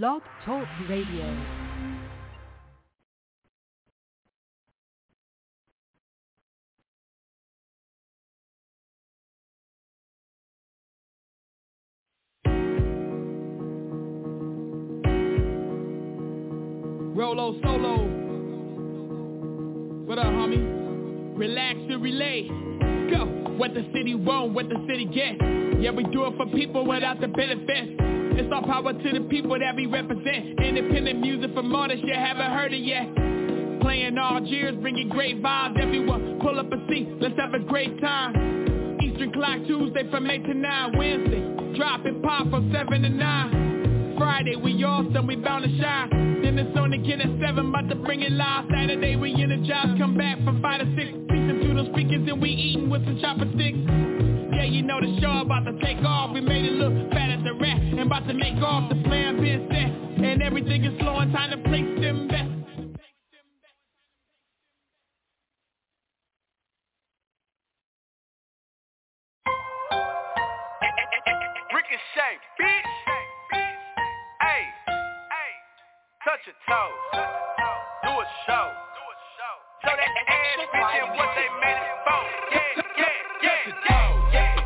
Blog Talk Radio. Rolo solo. What up, homie? Relax and relay. Go. What the city want, what the city get. Yeah, we do it for people without the benefits. It's all power to the people that we represent. Independent music from artists you haven't heard it yet. Playing all years, bringing great vibes. Everyone, pull up a seat, let's have a great time. Eastern Clock Tuesday from 8 to 9. Wednesday, drop it pop from 7 to 9. Friday, we awesome, we bound to shine. Then it's on again at 7, about to bring it live. Saturday, we energize, come back from 5 to 6. Those speakers and we eating with some chopper sticks. Yeah, you know the show about to take off. We made it look fat as a rat and about to make off. The plan been set and everything is flowing. Time to place them bets. Ricochet, bitch. Hey, touch your toes. Do a show. Show that ass bitch and what they made it for. Yeah, yeah, yeah. Do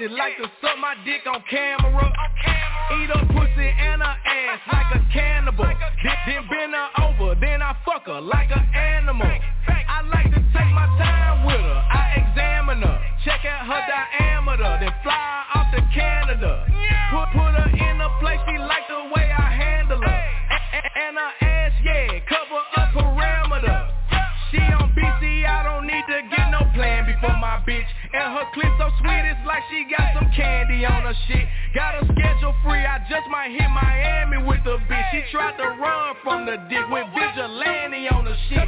Real like to suck my dick on camera. Eat her pussy and her ass like a cannibal. Then, then bend her over, then I fuck her like an animal. I like to take my time with her. I examine her, check out her diameter, then fly off to Canada. Put put her in her clip so sweet, it's like she got some candy on her shit. Got her schedule free, I just might hit Miami with the bitch. She tried to run from the dick, went vigilante on the shit.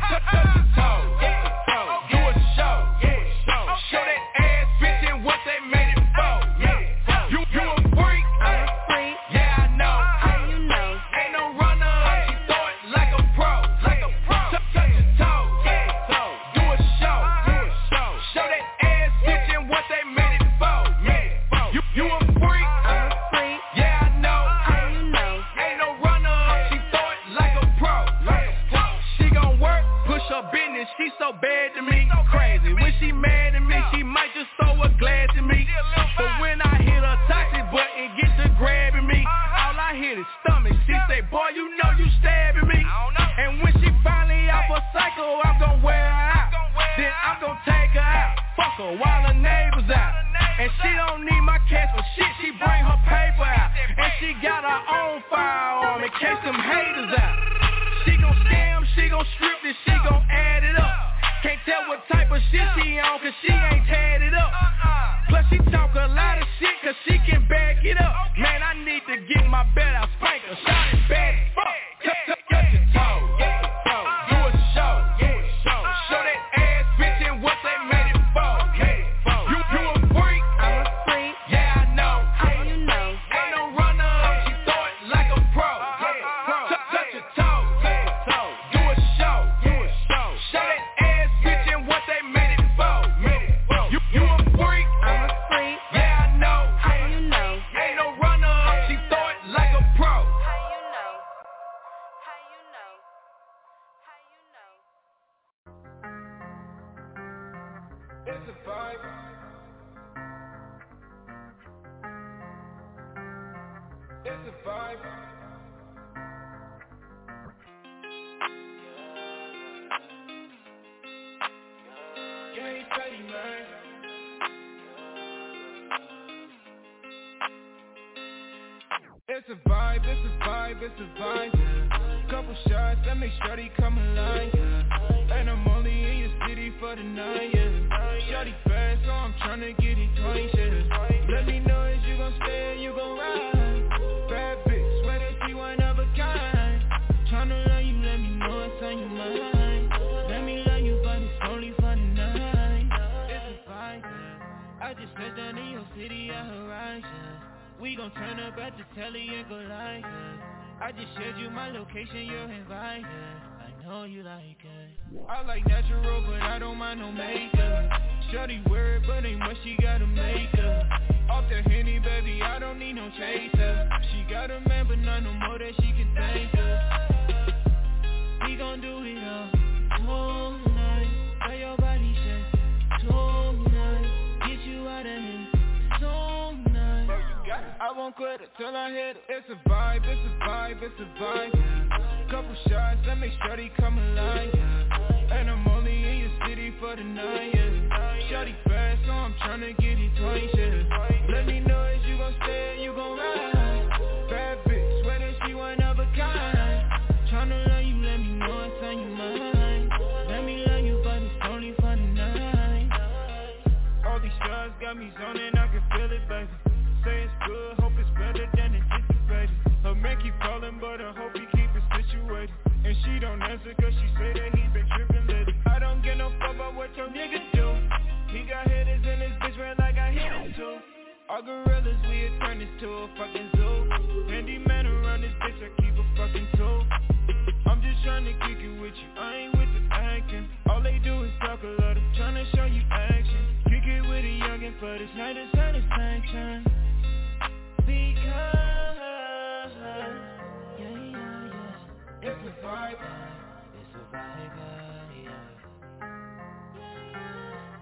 Out. While her neighbors out. And she don't need my cash for shit, she bring her paper out. And she got her own firearm in case them haters out. She gon' scam, she gon' strip this, she gon' add it up. Can't tell what type of shit she on cause she ain't tied It's a vibe. It's a vibe, yeah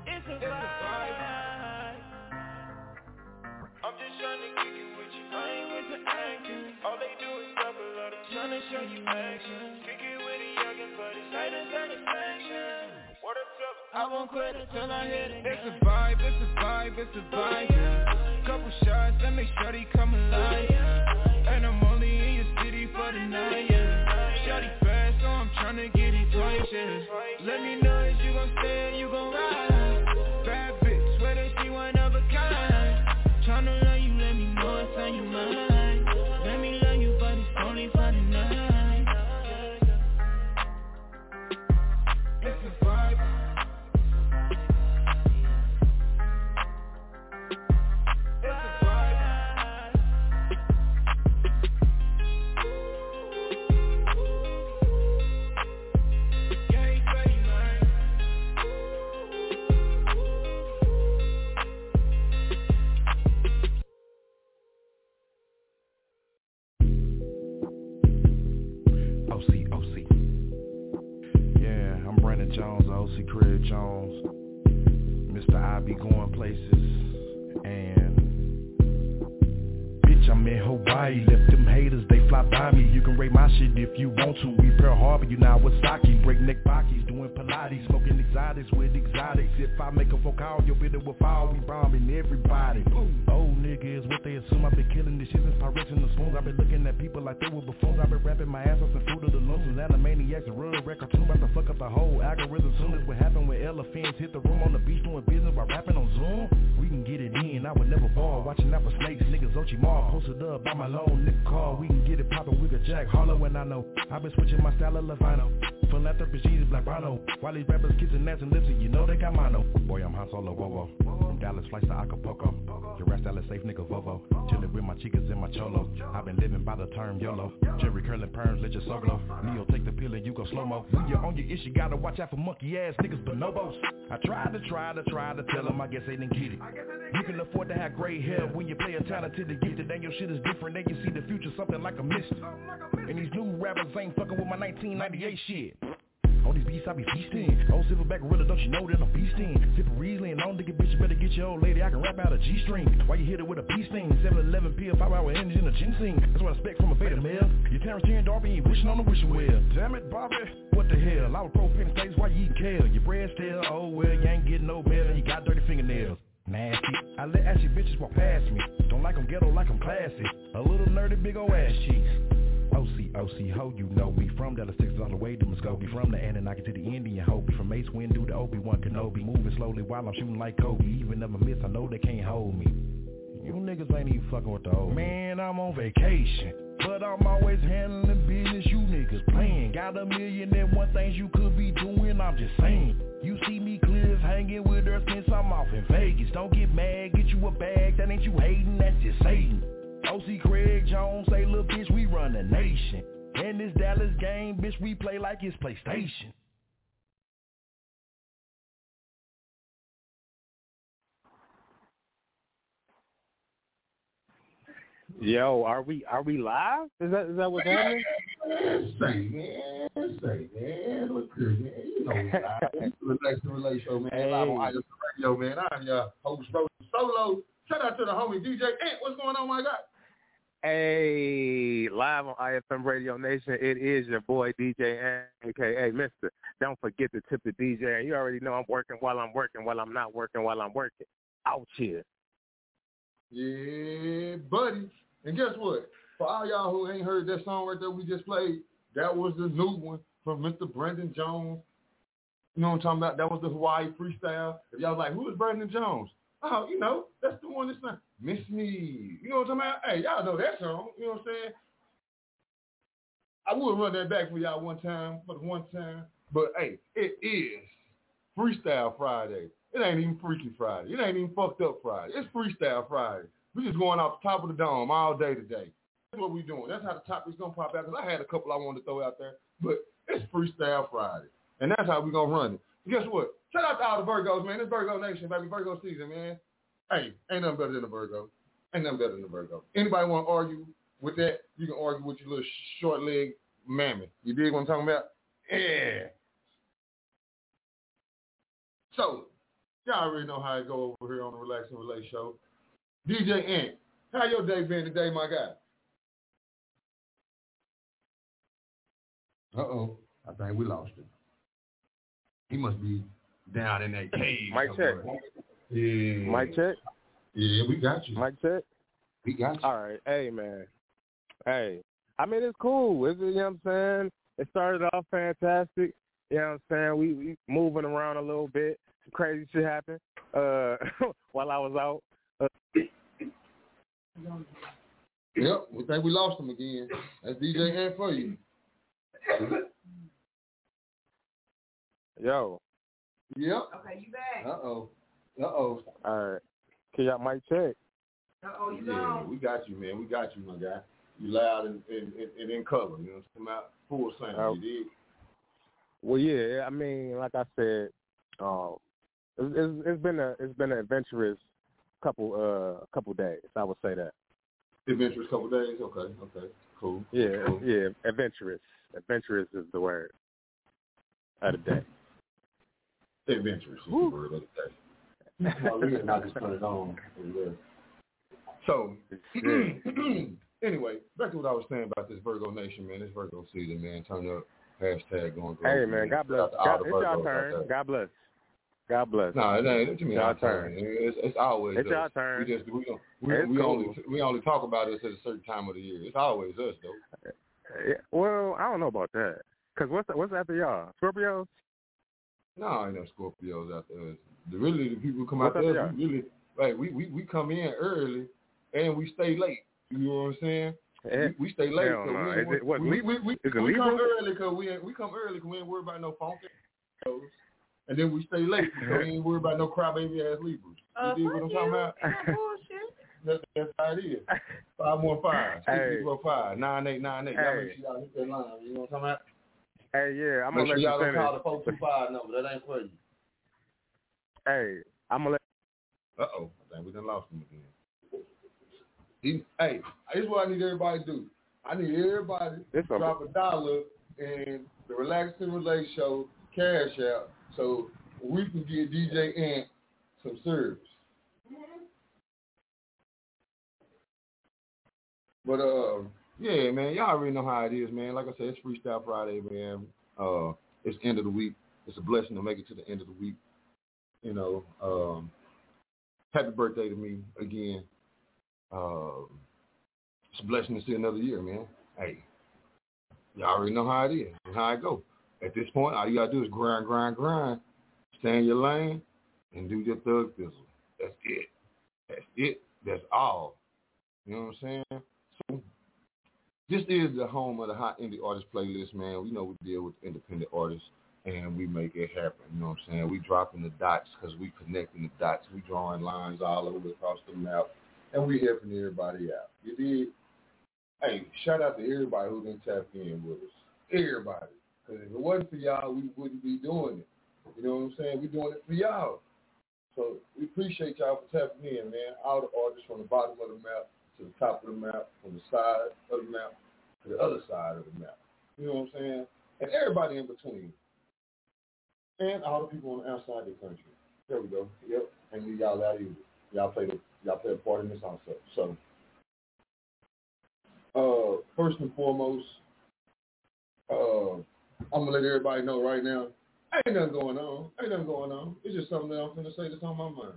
It's a vibe. I'm just trying to kick it with you I ain't with the acting All they do is a lot I'm trying to show you action. Kick it with a youngin' for this night of satisfaction. What up, I won't quit until I hit it It's a vibe, it's a vibe, it's a vibe yeah. Couple shots, let make sure they come alive. And I'm only in your city for the night, yeah Shawty fast, so I'm get twice, yeah. Let me everybody. Old niggas, what they assume. I've been killing this shit since in the spoons. I've been looking at people like they were buffoons. I've been rapping my ass off and fruit of the. And animaniacs, a real record tune. About to fuck up the whole algorithm. Soon as what happened when elephants hit the room on the beach doing business by rapping on Zoom. We can get it in, I would never ball. Watching out for snakes, niggas Ochi Mar Posted up by my lone nigga car. We can get it poppin', we could jack Harlow and I know. I've been switching my style of Levino. Philanthropist Jesus Black Bono. While these rappers kissing ass and listen, you know they got mono. Boy, I'm Han Solo Vovo. From Dallas flights to Acapulco. Your style is safe, nigga Vovo. Chillin' with my chicas in my cholo. I've been living by the term YOLO. Jerry curling perms, let your soul glow. Neo go slow mo. When you're on your issue, gotta watch out for monkey ass niggas bonobos. I tried to try to try to tell them, I guess they didn't get it. You can afford to have gray hair when you play a talented and gifted. Then your shit is different, then you see the future something like a mist. And these new rappers ain't fucking with my 1998 shit. On these beats I be feasting. Old silverback gorilla, don't you know that I'm feasting? Sippin' Riesling, on nigga bitch, better get your old lady. I can rap out a G-string. Why you hit it with a bee sting 7-11 pill, 5 hour energy in a ginseng. That's what I expect from a beta male. Your Terence Trent D'Arby ain't wishing on the wishing well Damn it, Bobby, what the hell? I was propane states, why you eating kale Your bread stale, oh well, you ain't getting no And you got dirty fingernails. Nasty. I let ashy bitches walk past me. Don't like like 'em ghetto, like 'em classy. A little nerdy, big ol' ass cheeks. OC, ho, you know we from Dallas, Texas, all the way to Muskogee. From the Anunnaki to the Indian Hopi. From Mace Windu to Obi-Wan Kenobi. Moving slowly while I'm shooting like Kobe. Even if I miss, I know they can't hold me. You niggas ain't even fucking with the old Man, I'm on vacation. But I'm always handling business you niggas playing. Got a million and one things you could be doing, I'm just saying. You see me as hanging with her since I'm off in Vegas. Don't get mad, get you a bag, that ain't you hating, that's just Satan. OC Craig Jones say, little bitch, we run the nation. In this Dallas game, bitch, we play like it's PlayStation. Yo, are we are we live? Is that is that what's happening? Say man, say man, look good, man. You know, live. relax the relay show, man. Hey. Live on IS Radio, man. I'm your host, Rolo Solo. Shout out to the homie DJ Ant. What's going on, my guy? Hey, live on IFM Radio Nation, it is your boy DJ, aka Mister. Don't forget to tip the DJ. You already know I'm working while I'm working, while I'm not working, while I'm working. Out here. Yeah, buddy. And guess what? For all y'all who ain't heard that song right there we just played, that was the new one from Mr. Brandon Jones. You know what I'm talking about? That was the Hawaii freestyle. If y'all was like, who is Brandon Jones? Oh, you know, that's the one that's not Miss Me. You know what I'm talking about? Hey, y'all know that song. You know what I'm saying? I would run that back for y'all one time, for the one time. But hey, it is Freestyle Friday. It ain't even Freaky Friday. It ain't even fucked up Friday. It's Freestyle Friday. We just going off the top of the dome all day today. That's what we doing. That's how the topic's gonna pop out. Cause I had a couple I wanted to throw out there, but it's Freestyle Friday, and that's how we gonna run it. Guess what? Shout out to all the Virgos, man. It's Virgo Nation, baby. Virgo season, man. Hey, ain't nothing better than a Virgo. Ain't nothing better than a Virgo. Anybody want to argue with that? You can argue with your little short leg mammy. You dig what I'm talking about? Yeah. So, y'all already know how it go over here on the Relax and Relay show. DJ Ant, how your day been today, my guy? Uh-oh. I think we lost him. He must be down in that cave. Mic check. somewhere. Yeah. Mic check. Yeah, we got you. Mic check. We got you. All right. Hey, man. Hey. I mean, it's cool. It's, you know what I'm saying? It started off fantastic. You know what I'm saying? We, we moving around a little bit. Some crazy shit happened uh, while I was out. Uh, Yep, we think we lost him again. That's DJ Ant for you. yo. Yep. Okay, you back. Uh-oh. Uh-oh. All right. Can y'all mic check? Uh-oh, you Yeah, gone. we got you, man. We got you, my guy. You loud and, and, and, and in color. You know, come out full sound. Oh. You dig? Well, yeah. I mean, like I said, um, it's, it's, it's been a it's been an adventurous couple uh couple days. I would say that. Adventurous couple days. Okay, okay, cool. Yeah, cool. yeah. Adventurous. Adventurous is the word Out of the day. Adventurous is the word of the day. well, we not just put it on. So, anyway, back to what I was saying about this Virgo Nation, man. This Virgo season, man. Turn up. Hashtag going. Hey man, God bless. God, it's all Virgos out turn. God bless. God bless. No, it ain't. It ain't Y'all our turn. turn. It's, it's always It's us. y'all turn. We just we don't we, It's we cool. only we only talk about this at a certain time of the year. It's always us though. Uh, yeah, well, I don't know about that. Cause what's what's after y'all? Scorpios? No, ain't no Scorpios out there. The really the people come out there, we really like we, we we come in early and we stay late. You know what I'm saying? Eh, We, we stay late. hell 'cause no. we, Is ain't- it- what, we, Lib- we, we, is it we come early because we ain't, we come early because we ain't worried about no funky shows. And then we stay late because we ain't worried about no crybaby ass Libras. Uh, you dig what I'm fuck talking about? That bullshit. That's, that's how it is. Five one five, six Hey. zero five, nine eight nine eight. Y'all Hey. make sure y'all hit that line. You know what I'm talking about? Hey, yeah, I'm Make gonna sure let y'all you call the four two five number. That ain't for you. Hey, I'm gonna let. Uh oh, I think we done lost him again. He, hey, this is what I need everybody to do. I need everybody This to drop a dollar in the Relax and Relay Show cash out so we can get DJ Ant some service. But uh, yeah, man, y'all already know how it is, man. Like I said, it's Freestyle Friday, man. Uh, it's end of the week. It's a blessing to make it to the end of the week. You know, um, happy birthday to me again. Um, it's a blessing to see another year, man. Hey, y'all already know how it is and how it go. At this point, all you gotta do is grind, grind, grind. Stay in your lane and do your thug thistle. That's it. That's it. That's all. You know what I'm saying? This is the home of the hot indie artist playlist, man. We know we deal with independent artists and we make it happen. You know what I'm saying? We dropping the dots because we connecting the dots. We drawing lines all over across the map. and we helping everybody out. You did? Hey, shout out to everybody who didn't tap in with us. Everybody. Because if it wasn't for y'all, we wouldn't be doing it. You know what I'm saying? We're doing it for y'all. So we appreciate y'all for tapping in, man. All the artists from the bottom of the map to the top of the map, from the side of the map to the other side of the map. You know what I'm saying? And everybody in between. And all the people on the outside the country. There we go. Yep. And leave y'all out either. Y'all play the y'all play a part in this also. So uh first and foremost, uh I'm gonna let everybody know right now, ain't nothing going on. Ain't nothing going on. It's just something that I'm gonna say that's on my mind.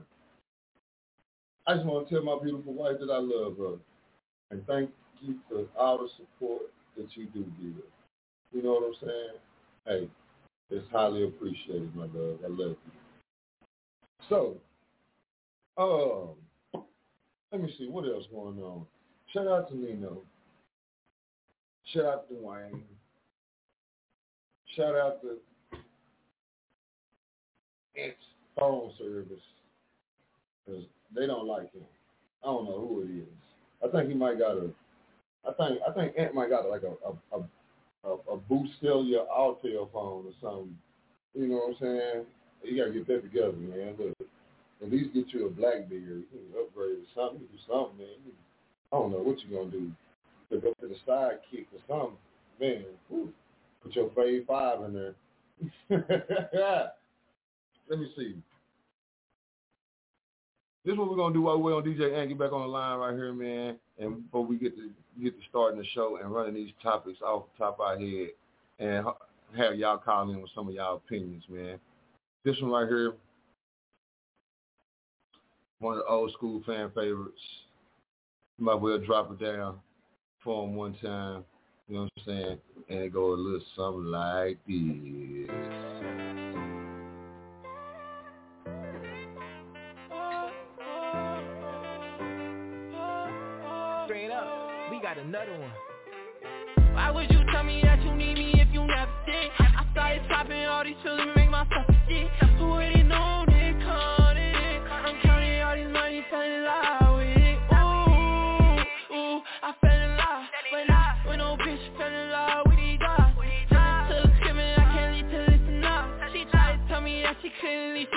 I just want to tell my beautiful wife that I love her. And thank you for all the support that you do give. You know what I'm saying? Hey, it's highly appreciated, my love. I love you. So, um, let me see what else going on. Shout out to Nino. Shout out to Wayne. Shout out to its phone service they don't like him. I don't know who it is. I think he might got a. I think I think Ant might got like a a a, a, a Boostelia Alltel phone or something. You know what I'm saying? You gotta get that together, man. Look, at least get you a BlackBerry. You can upgrade or something. You do something, man. I don't know what you're gonna do. To go to the side kick or something, man. Whew. Put your Fave Five in there. Let me see. This is what we're gonna do while we're on DJ and get back on the line right here, man. And before we get to get to starting the show and running these topics off the top of our head and have y'all call in with some of y'all opinions, man. This one right here, one of the old school fan favorites. Might well drop it down for them one time. You know what I'm saying? And it go a little something like this. Got another one. Why would you tell me that you need me if you never did? I started popping all these pills and make myself a. Who already know they caught it? I'm counting all these money, fell in love with it. Ooh, ooh, I fell in love. When, when no bitch fell in love with these dogs. Took screaming, I can't leave till it's enough. She tried to tell me that she couldn't leave,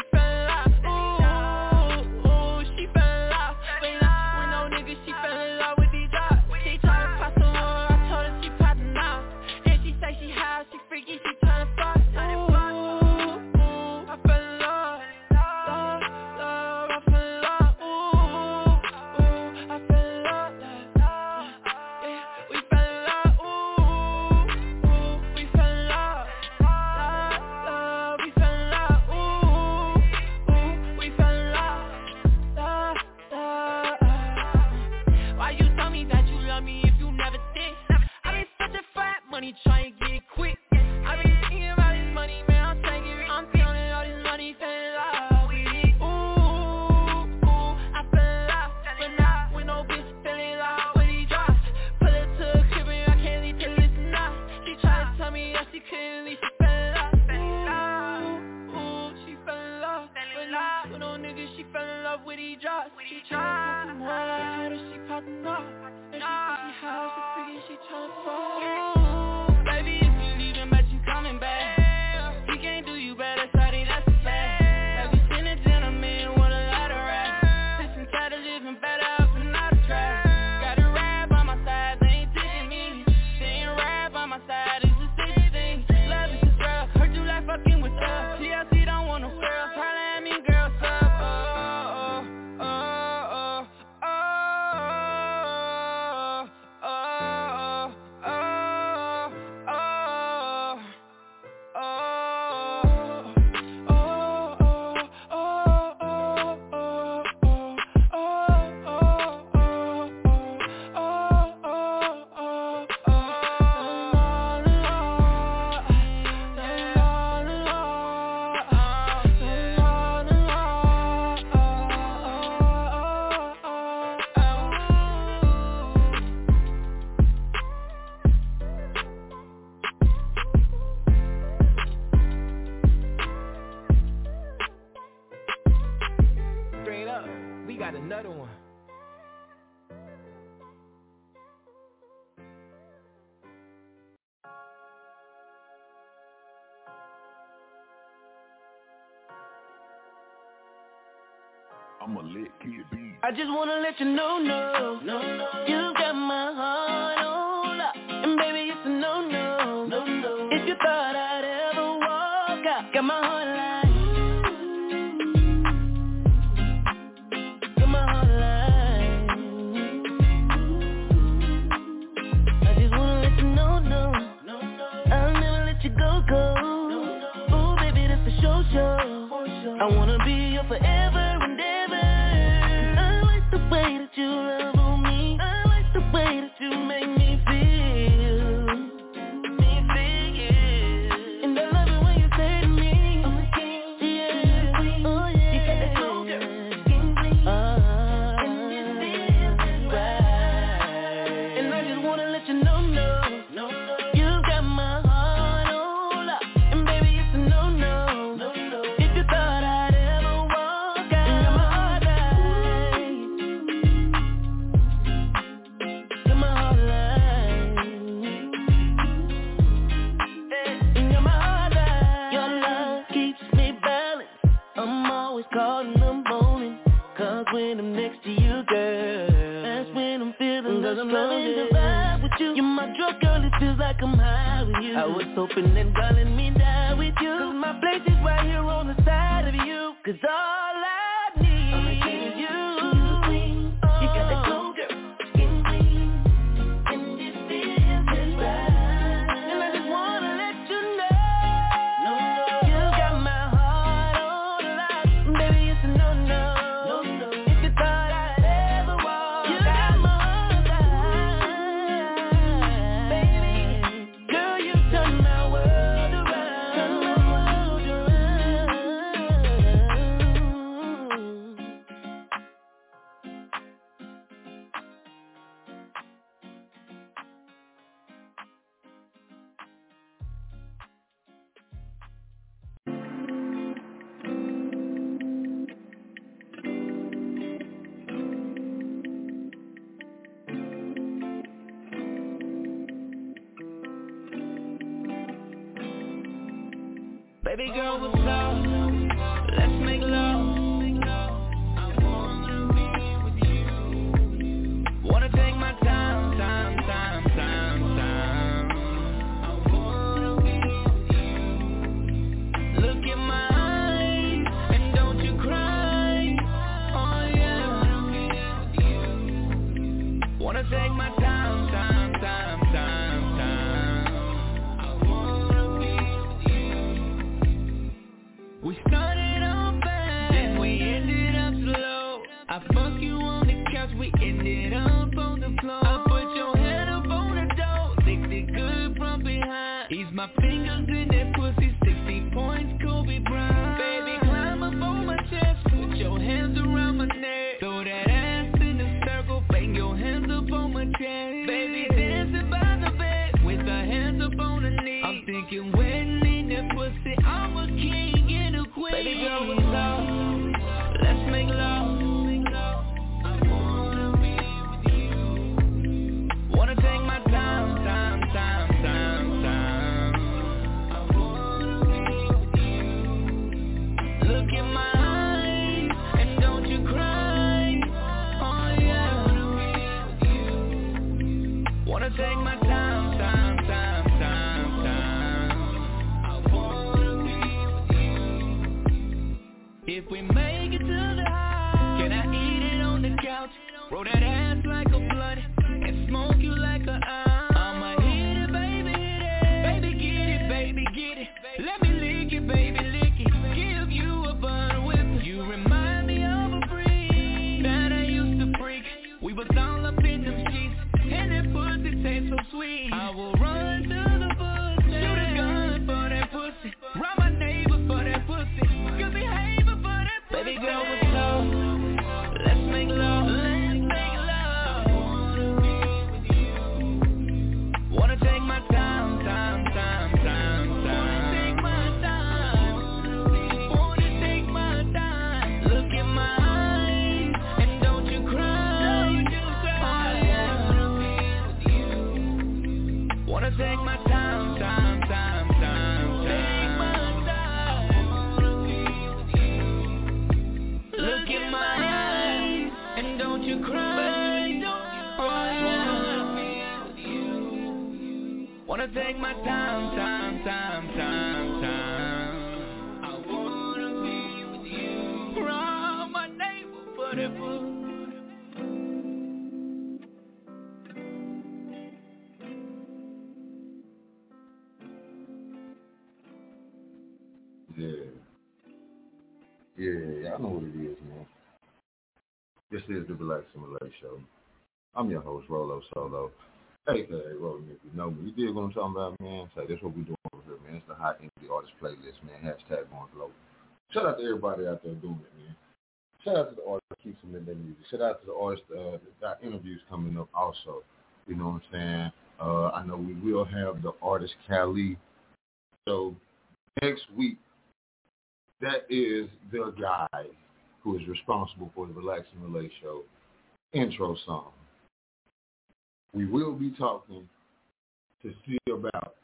She tried to told her she poppin' off. And she said I'ma kid be. Just wanna let you know, no, no, no. you got my heart on lock, and baby it's a no, no, no, no. If you thought I'd ever walk out, got my heart locked. Go, go. Ooh, baby, that's a show, show. I wanna be your forever. Is the and Relate Show. I'm your host, Rolo Solo. AKA Rolo, if you know me. You dig what I'm talking about, man? Say, this what we doing over here, man. It's the Hot Indie Artist Playlist, man. Hashtag going global. Shout out to everybody out there doing it, man. Shout out to the artists keep submitting their music. Shout out to the artists uh, that got interviews coming up also. You know what I'm saying? Uh, I know we will have the artist Cali. So next week, that is the guy who is responsible for the Relax and Relate Show intro song. We will be talking to see about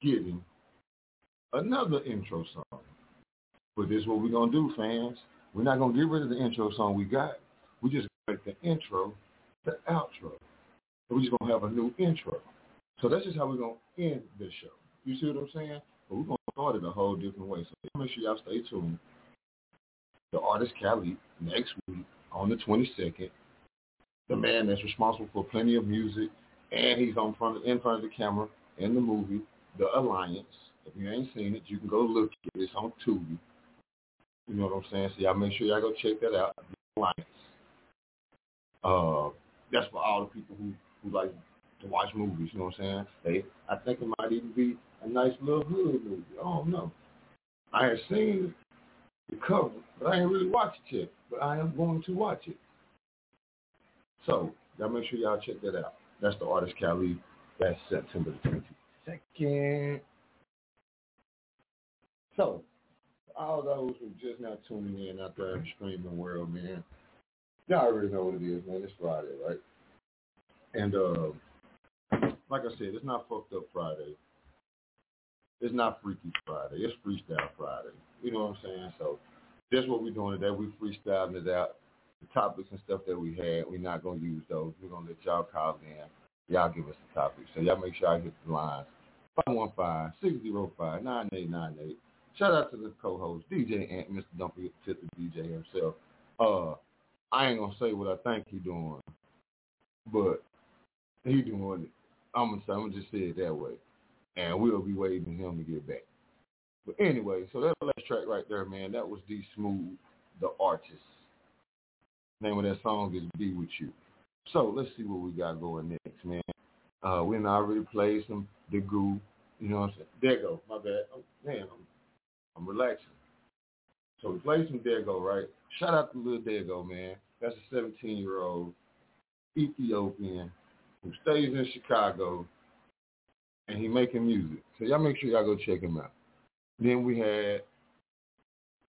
getting another intro song. But this is what we're going to do, fans. We're not going to get rid of the intro song we got. We just make the intro the outro. We're just going to have a new intro. So that's just how we're going to end this show. You see what I'm saying? But we're going to start it a whole different way. So make sure y'all stay tuned. The artist Cali next week on the 22nd. The man that's responsible for plenty of music, and he's on front in front of the camera in the movie The Alliance. If you ain't seen it, you can go look it. It's on Tubi. You know what I'm saying? So y'all make sure y'all go check that out. The Alliance. Uh, that's for all the people who, who like to watch movies. You know what I'm saying? They, I think it might even be a nice little hood movie. I don't know. I have seen cover, but I ain't really watched it yet. But I am going to watch it. So y'all make sure y'all check that out. That's the artist Cali. That's September the 22nd. So, all those who just now tuning in out there in the streaming world, man, y'all already know what it is, man. It's Friday, right? And uh, like I said, it's not fucked up Friday. It's not Freaky Friday. It's Freestyle Friday. You know what I'm saying? So that's what we're doing today. We freestyling it out. The topics and stuff that we had, we're not going to use those. We're going to let y'all call in. Y'all give us the topics. So y'all make sure I hit the lines. 515-605-9898. Shout out to the co-host, DJ Ant, Mr. Forget to the DJ himself. Uh, I ain't going to say what I think he doing, but he doing it. I'm going to just say it that way. And we'll be waiting for him to get back. But anyway, so that last track right there, man, that was D Smooth, the artist. Name of that song is Be With You. So let's see what we got going next, man. Uh, we already played some Degoo, you know what I'm saying? There go, my bad. Oh, man, I'm, I'm relaxing. So we played some Degoo, right? Shout out to little Degoo, man. That's a 17-year-old Ethiopian who stays in Chicago, and he making music. So y'all make sure y'all go check him out. Then we had,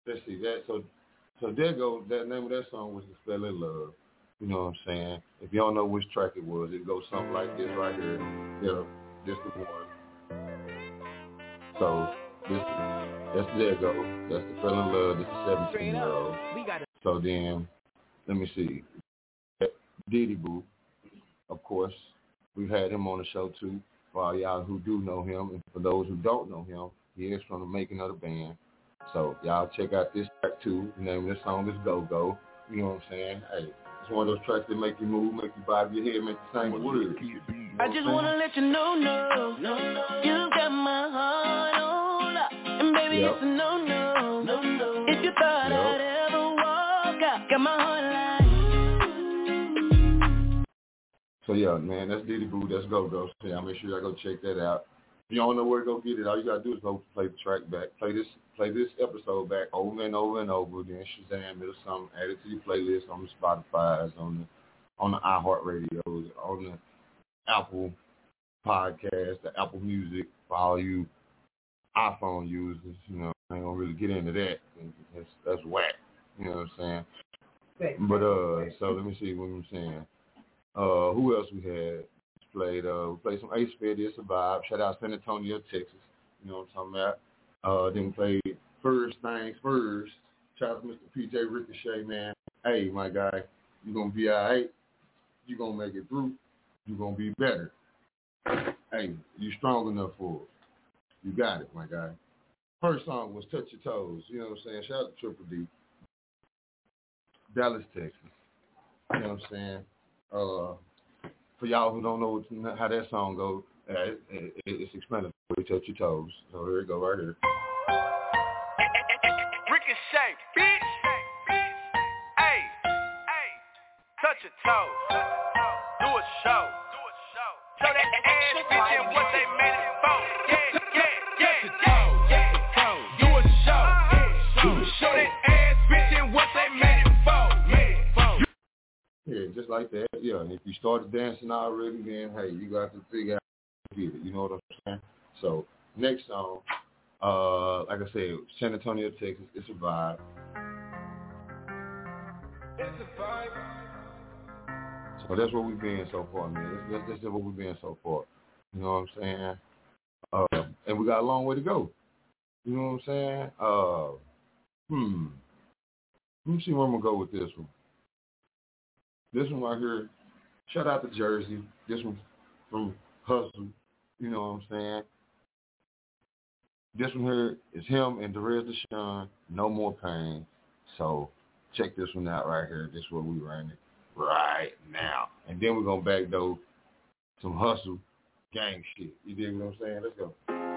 let's see, that, so so there go, that name of that song was The Fell in Love. You know what I'm saying? If you don't know which track it was, it goes something like this right here. Yeah, this the one. So this that's there go. That's the Fell in Love. This is 17 year old. So then, let me see. DiDi Boo, of course, we've had him on the show too. For all y'all who do know him, and for those who don't know him, he is from the making of the band. So y'all check out this track too. The name of this song is Go Go. You know what I'm saying? Hey, it's one of those tracks that make you move, make you bob your head, make you sing the words. I just wanna let you know, no, no, no, you got my heart on lock, and baby Yep. it's a no, no, no, no. If you thought Yep. I'd ever walk out, got my heart like. So yeah, man, that's DiDi Boo, that's Go Go. So y'all make sure y'all go check that out. If you don't know where to go get it, all you gotta do is go play the track back, play this play this episode back over and over and over, then Shazam it or something, add it to your playlist on the Spotify's, on the on the iHeartRadios, on the Apple podcast, the Apple Music, for all you iPhone users, you know, I ain't gonna really get into that. That's that's whack. You know what I'm saying? But uh so let me see what I'm saying. Uh who else we had? Played uh we played some Ace a vibe. Shout out San Antonio, Texas. You know what I'm talking about? Uh then we played First Things First. Shout out to Mr. PJ Ricochet, man. Hey my guy, you gonna be alright. you gonna make it through. you gonna be better. hey, you strong enough for it. You got it, my guy. First song was Touch Your Toes. You know what I'm saying? Shout out to Triple D. Dallas, Texas. You know what I'm saying? Uh, for y'all who don't know what, how that song goes, uh, it, it, it's explanatory. Touch Your Toes. So here we go right here. Ricochet, bitch. Hey, hey, touch your toes. Do a show. Show that ass bitch and what they made it just like that. Yeah, and if you started dancing already, then hey, you got to figure out how to get it. You know what I'm saying? So next song, uh, like I said, San Antonio, Texas. It's a vibe. It's a vibe. So that's where we've been so far, man. That's, that's, that's where we've been so far. You know what I'm saying? Uh, and we got a long way to go. You know what I'm saying? Uh, hmm. Let me see where I'm gonna go with this one. This one right here. Shout out to Jersey. This one from Huzsuh. You know what I'm saying? This one here is him and Derez De'Shon. No more pain. So check this one out right here. This is we running right now. And then we're gonna backdoor some hustle gang shit. You dig what I'm saying? Let's go.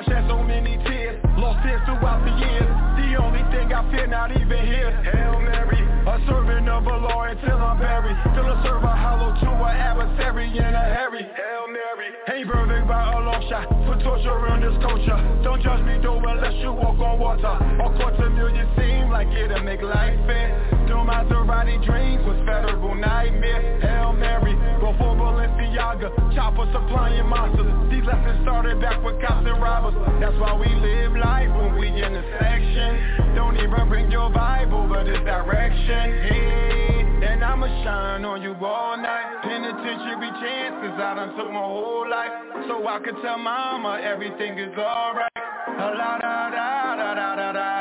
I shed so many tears, lost tears throughout the years. The only thing I fear not even here. Hail Mary, a servant of the Lord until I'm buried. Still a server hollow to an adversary in a hurry. Hail Mary, ain't perfect by a long shot. Put torture in this culture. Don't judge me though unless you walk on water. A quarter million seem like it'll make life fair. Maserati dreams with federal nightmare. Hail Mary, before Balenciaga, chopper supplying monsters. These lessons started back with cops and robbers. That's why we live life when we in the section. Don't even bring your Bible, but it's direction. Hey, and I'ma shine on you all night. Penitentiary chances, I done took my whole life. So I could tell mama everything is alright. La da da da da da da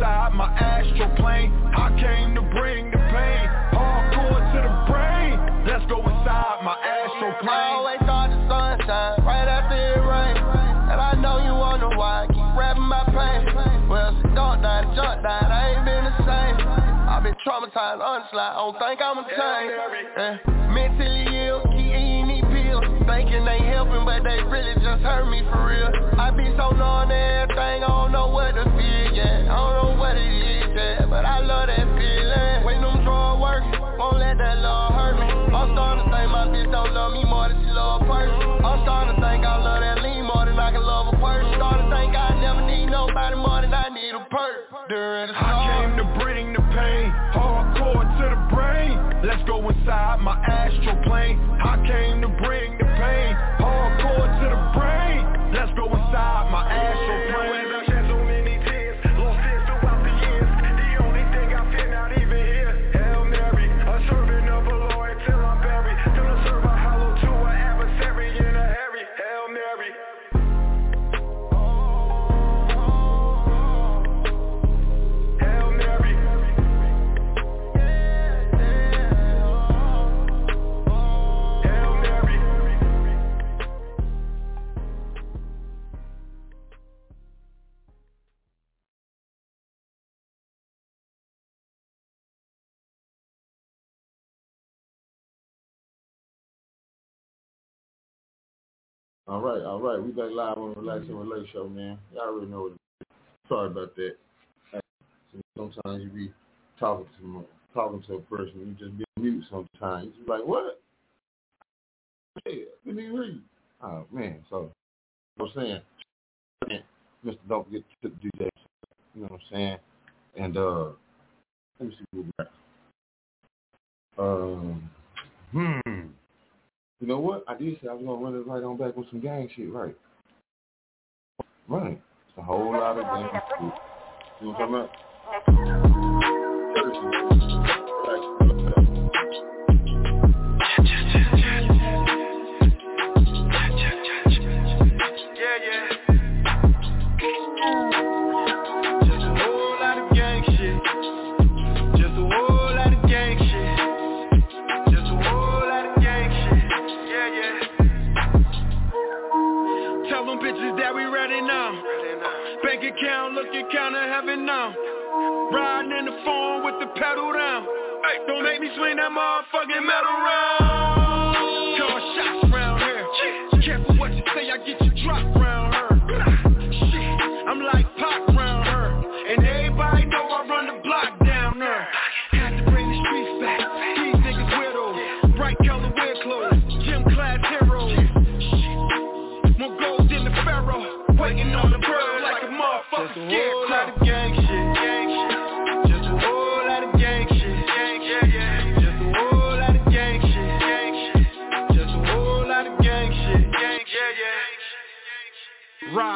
inside my astral plane. I came to bring the pain, hardcore to the brain. Let's go inside my astral I plane. always thought the sunshine right after it rain. And I know you wonder why I keep rapping my pain. Well, since don't die, jump died, I ain't been the same. I've been traumatized, honestly, I don't think I'm a change. Eh, mentally ill, keep eating these pills. Thinking they helping, but they really just hurt me for real. I be so numb to everything, I don't know what to feel, I love that feeling. When them drugs working, won't let that love hurt me. I'm starting to think my bitch don't love me more than she love a person. I'm starting to think I love that lean more than I can love a person. Starting to think I never need nobody more than I need a perk. During the I came to bring the pain, hardcore to the brain. Let's go inside my astral plane. I came to bring the pain, right, all right. We back live on the Relax and Relate show, man. Y'all already know what it. Sorry about that. Sometimes you be talking to them, talking to a person, you just be mute sometimes. You like, what? Hey, didn't even hear you. Oh man, so I was saying, Mr. Don't forget to do that. You know what I'm saying? And uh let me see what we got. Um hmm. You know what? I did say I was gonna run it right on back with some gang shit, right? Right. It's a whole lot of gang shit. You know what I'm talking about? pedal down. Hey, don't make me swing that motherfucking metal round.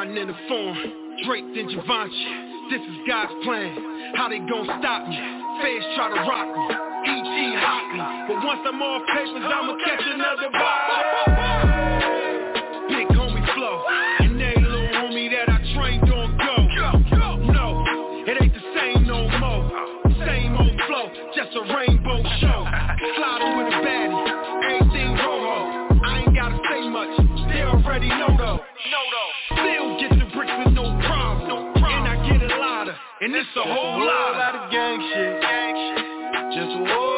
In the form, draped in Givenchy. This is God's plan. How they gon' stop me? Feds try to rock me. EG hot me. But once I'm off papers, I'ma catch another body. And it's a whole lot of gang shit. Just a whole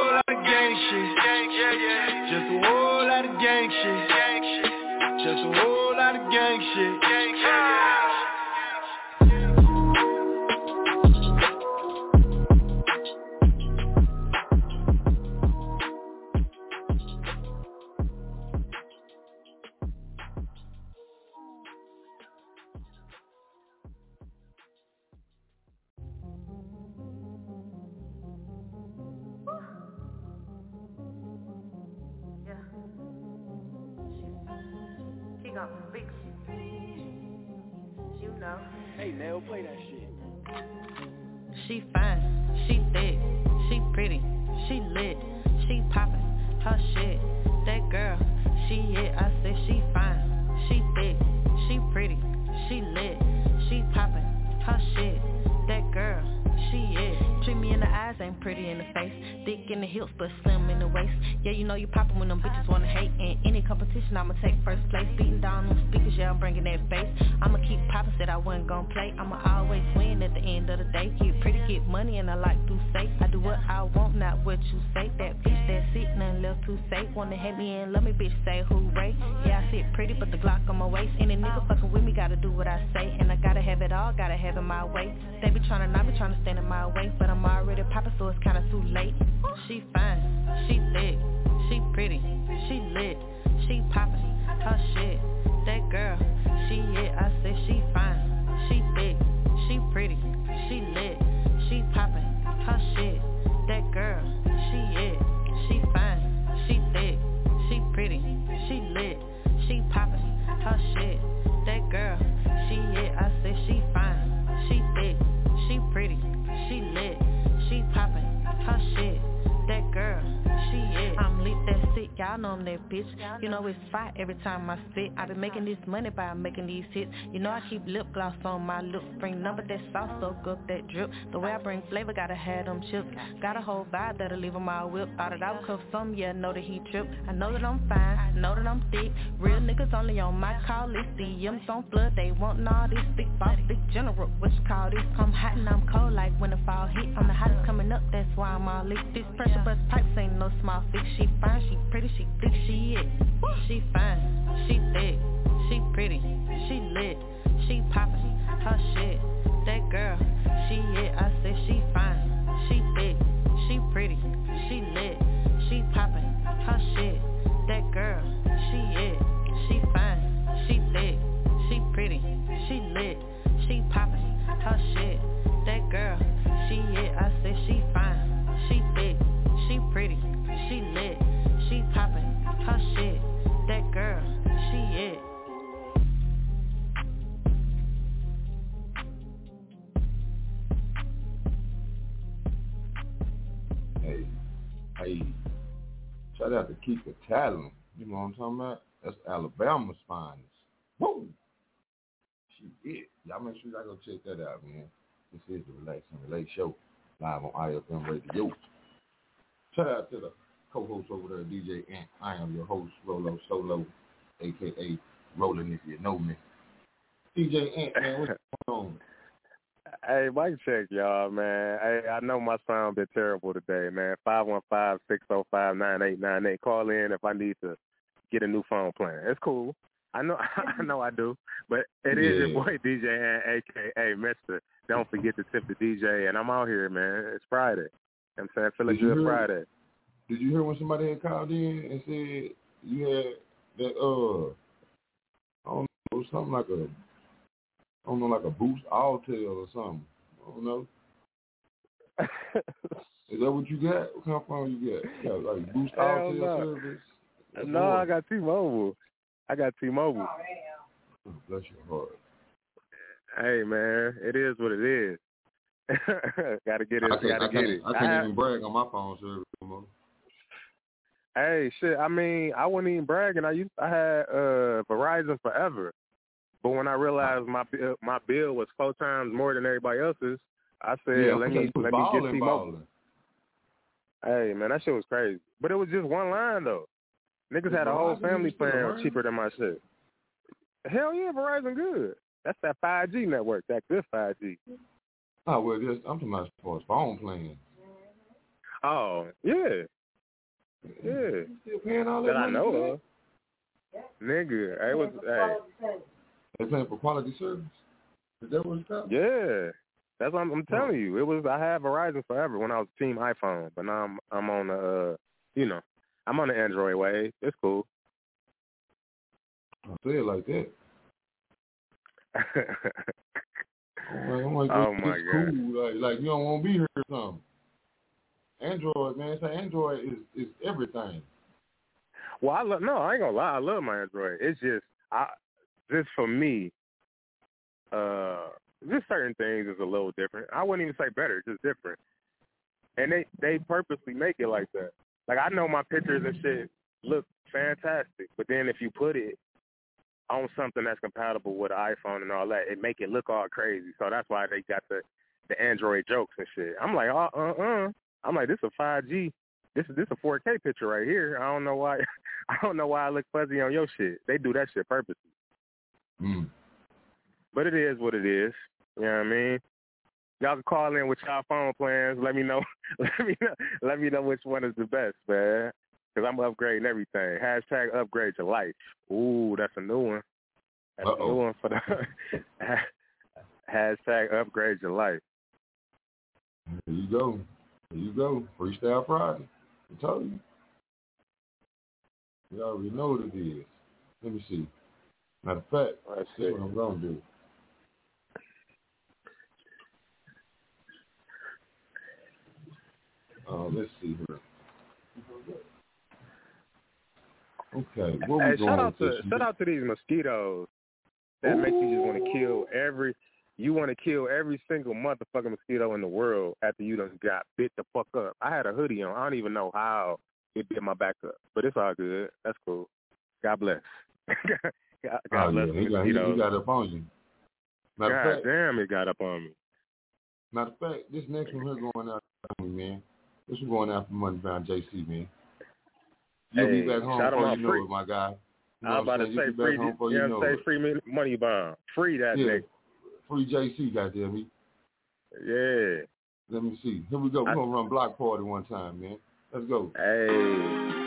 you know, with fight every time I spit. I been making this money by making these hits. You know I keep lip gloss on my lips. Bring number that sauce, soak up that drip. The way I bring flavor, gotta have them chips. Got a whole vibe that'll leave them all Out of that I some, yeah, know that he trip. I know that I'm fine, I know that I'm thick. Real niggas only on my call list. DMs on flood, they wantin' all this thick boss, thick general. What you call this? I'm hot and I'm cold like when the fall hit. I'm the hottest coming up, that's why I'm all lit. This pressure bust pipes ain't no small fix. She fine, she pretty, she thick, she it. She fine, she thick, she pretty, she lit, she poppin', her shit. That girl, she it. I said she fine, she thick, she pretty, she lit, she poppin', her shit. Shout out to Keeka Talin. You know what I'm talking about? That's Alabama's finest. Woo! She it. Y'all make sure y'all go check that out, man. This is the Relax and Relate Show, live on IFM Radio. Shout out to the co-host over there, DJ Ant. I am your host, Rolo Solo, aka Rolling if you know me. DJ Ant, man, what's going on? Hey, mic check, y'all, man. Hey, I know my sound been terrible today, man. Five one five six zero five nine eight nine eight. Call in if I need to get a new phone plan. It's cool. I know, I know, I do. But it is your boy DJ Ant, aka Mister. Don't forget to tip the DJ, and I'm out here, man. It's Friday. You know what I'm saying, feel you good Friday. Did you hear when somebody had called in and said you had that uh I don't know, something like a I don't know, like a boost Alltel or something. I don't know. Is that what you got? What kind of phone you got? You got like boost Hell Alltel no. service? That's no, what? I got T-Mobile. I got T-Mobile. Oh, Bless your heart. Hey, man, it is what it is. gotta get it. I can't, Gotta I get it. I can't I- even brag on my phone service no more. Hey, shit. I mean, I wasn't even bragging. I used I had uh Verizon forever, but when I realized my bill my bill was four times more than everybody else's, I said, yeah, let me let me get T-Mobile. Hey, man, that shit was crazy. But it was just one line though. Niggas had a whole family plan cheaper than my shit. Hell yeah, Verizon good. That's that 5G network, that good 5G. Oh ah, well, just I'm talking about phone plans. Oh yeah, yeah. Still paying all that, That I know of. Nigga, it was hey. That? They paying for quality service. Is that what it's called? Yeah, that's what I'm, I'm telling you. It was I had Verizon forever when I was Team iPhone, but now I'm I'm on the uh, you know I'm on the Android wave. It's cool. I say it like that. I'm like, I'm like Oh, it's, my it's God. cool. Like, like you don't want to be here or something. Android, man. Say Android is is everything. well, I love no, I ain't gonna lie. I love my Android. It's just I just for me, uh, just certain things is a little different. I wouldn't even say better, just different. And they they purposely make it like that. Like I know my pictures and shit look fantastic, but then if you put it on something that's compatible with iPhone and all that, it make it look all crazy. So that's why they got the the Android jokes and shit. I'm like, uh uh uh. I'm like, this is a 5G. This is this a 4K picture right here. I don't know why. I don't know why I look fuzzy on your shit. They do that shit purposely. Mm. But it is what it is. You know what I mean? Y'all can call in with y'all phone plans. Let me know. let me know. Let me know which one is the best, man. Because I'm upgrading everything. Hashtag upgrade your life. Ooh, that's a new one. That's a Uh-oh. new one for the hashtag upgrade your life. There you go. There you go. Freestyle Friday. I told you. You already know what it is. Let me see. Matter of fact, Let's see. is what I'm gonna do. Uh, let's see here. Okay, what we Hey, going shout out with to this? shout out to these mosquitoes that make you just want to kill every. You want to kill every single motherfucking mosquito in the world after you done got bit the fuck up. I had a hoodie on. I don't even know how it bit my back up, but it's all good. That's cool. God bless. God, God Oh, bless yeah, he got, he, he got up on you. Matter God fact, damn, it got up on me. matter of fact, this next one here going out for me, man. This one going out for Money Bound JC, man. You'll Hey, be back home before you know free. it, my guy. You know I'm about to say free. home you Yeah, know say it. free mon- money bomb. Free that Yeah. nigga. Free JC, goddamn me. Yeah. Let me see. Here we go. We're gonna run block party one time, man. Let's go. Hey.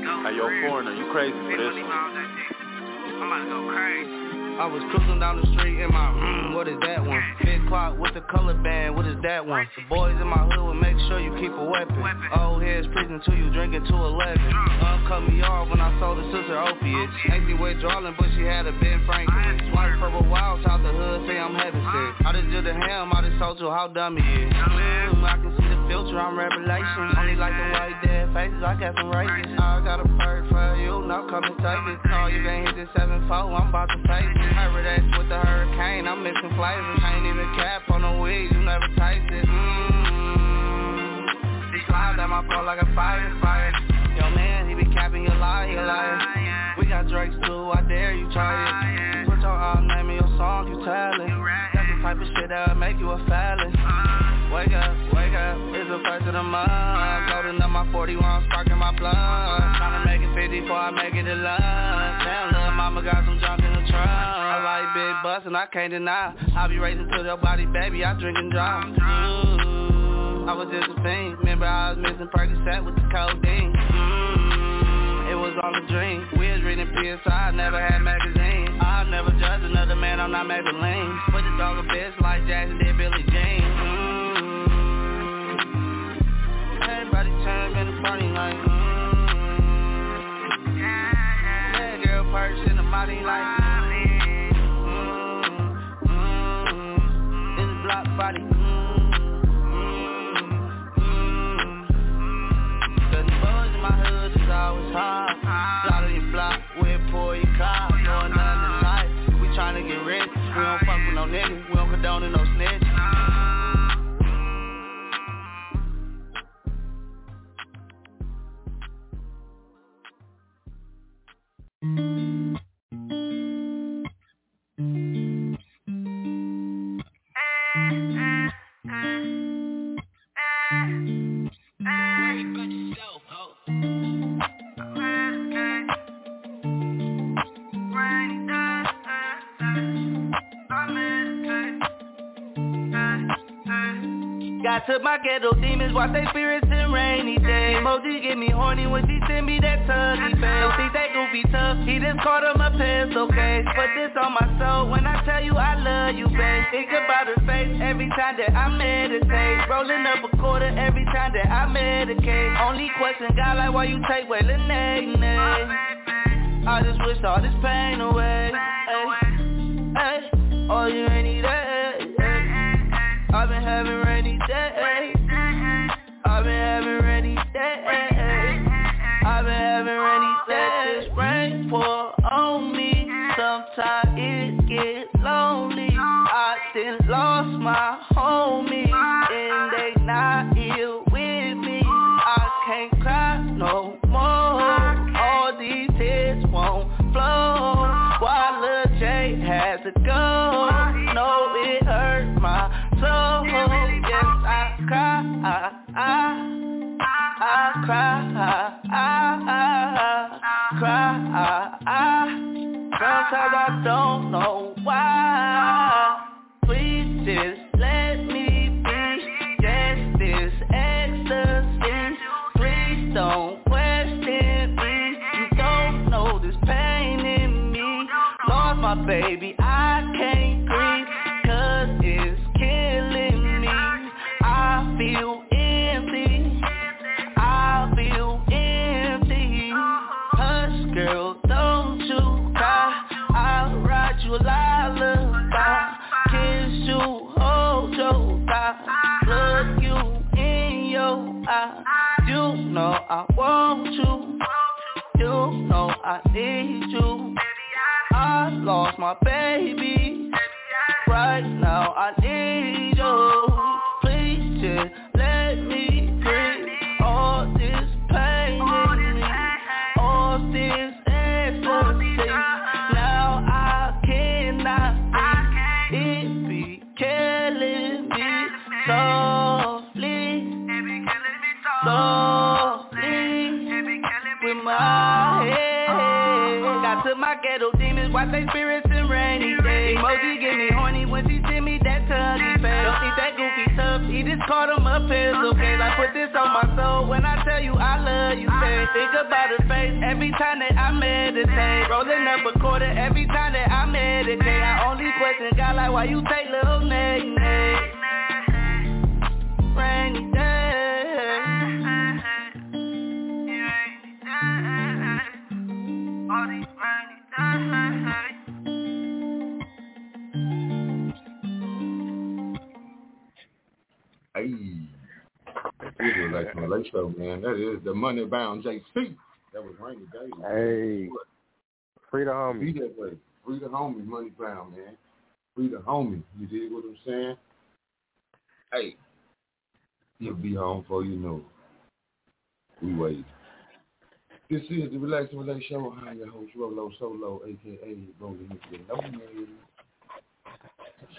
Hey, yo, foreigner, you crazy for this one. I'm about to go crazy. I was cruising down the street in my, mm, what is that one? Big clock with the color band, what is that one? The boys in my hood will make sure you keep a weapon. Old heads preaching to you, drinking to 11. Um, cut me off when I sold the sister opiates. Ain't see withdrawing, but she had a Ben Franklin. White purple wild, out the hood, say I'm heaven sent. I just did the ham, I just told you how dumb he is. Mm, I can see filter, I'm revelation. Only like the white dead faces, I got some races. I got a perk for you, now come and take it. No, you can't hit this 7-4, I'm about to face it. Hurry that's with the hurricane, I'm mixing flavors. Ain't even cap on the weed, you never taste it. Mmm, my car like a fire, fire. Yo man, he be capping your lie, you liar. We got Drake's too, I dare you try it. Put your arm, name of your song, you tell it. That's the type of shit that'll make you a felon. Wake up, wake up, it's the first of the month. Loading up my 41, sparking my blunt. Tryna make it 50 before I make it to lunch. Damn, little mama got some junk in the trunk. I like big butts and I can't deny. I be racing to your body, baby, I drink and drive. Ooh, I was just a fiend. Remember I was missing Percocet with the codeine. Mm, it was on a dream. We was reading PSI, I never had magazines. I'll never judge another man, I'm not Maybelline. Put the dog a bitch like Jackson did Billie Jean. Everybody turn in the. Mm, girl purse in the body like. Mm, mm, in the block body. always hard. Fly to your block, whip pour your car. Doing nothing in life. We tryna get rich. We don't fuck with no niggas. Got to my ghetto demons, watch they spirits in rainy days. Emoji get me horny when she send me that tuggy face. Think they be tough, he just caught him a pencil case. Put this on my soul when I tell you I love you, babe. Think about her face every time that I meditate. Rolling up a quarter every time that I medicate. Only question, God, like why you take away the I just wish all this pain away. Hey, hey, oh you ain't need that. I've been having. I've been having rainy days. I've been having rainy days. Rain pour on me. Sometimes it gets lonely. I done lost my homie, and they not here with me. I can't cry no more. All these tears won't flow. While Lil J has to go. No, it hurt my soul. Yes, I cry. I, I, cry. I, cry. I, sometimes I don't know why. Please just let me be. Just this ecstasy. Please don't question me. You don't know this pain in me. Lost my baby, Know I need you. I lost my baby. Right now I need you. They spirits in rainy days. Emoji get me horny when she send me that tuggy face. Don't think that goofy tough, he just caught him a pencil case. I put this on my soul when I tell you I love you, say. Think about her face every time that I meditate. Rolling up a quarter every time that I meditate. I only question God like why you take little name. Rainy Hey, was like my late show, man. That is the money bound JC. That was rainy day. Hey, free the homie. that way. Free the homie, money bound, man. Free the homie. You dig what I'm saying? Hey, he'll be home before you know. We wait. This is the Relax and Relate Show. I'm your host, Rolo Solo, a.k.a. Rolling. No Name.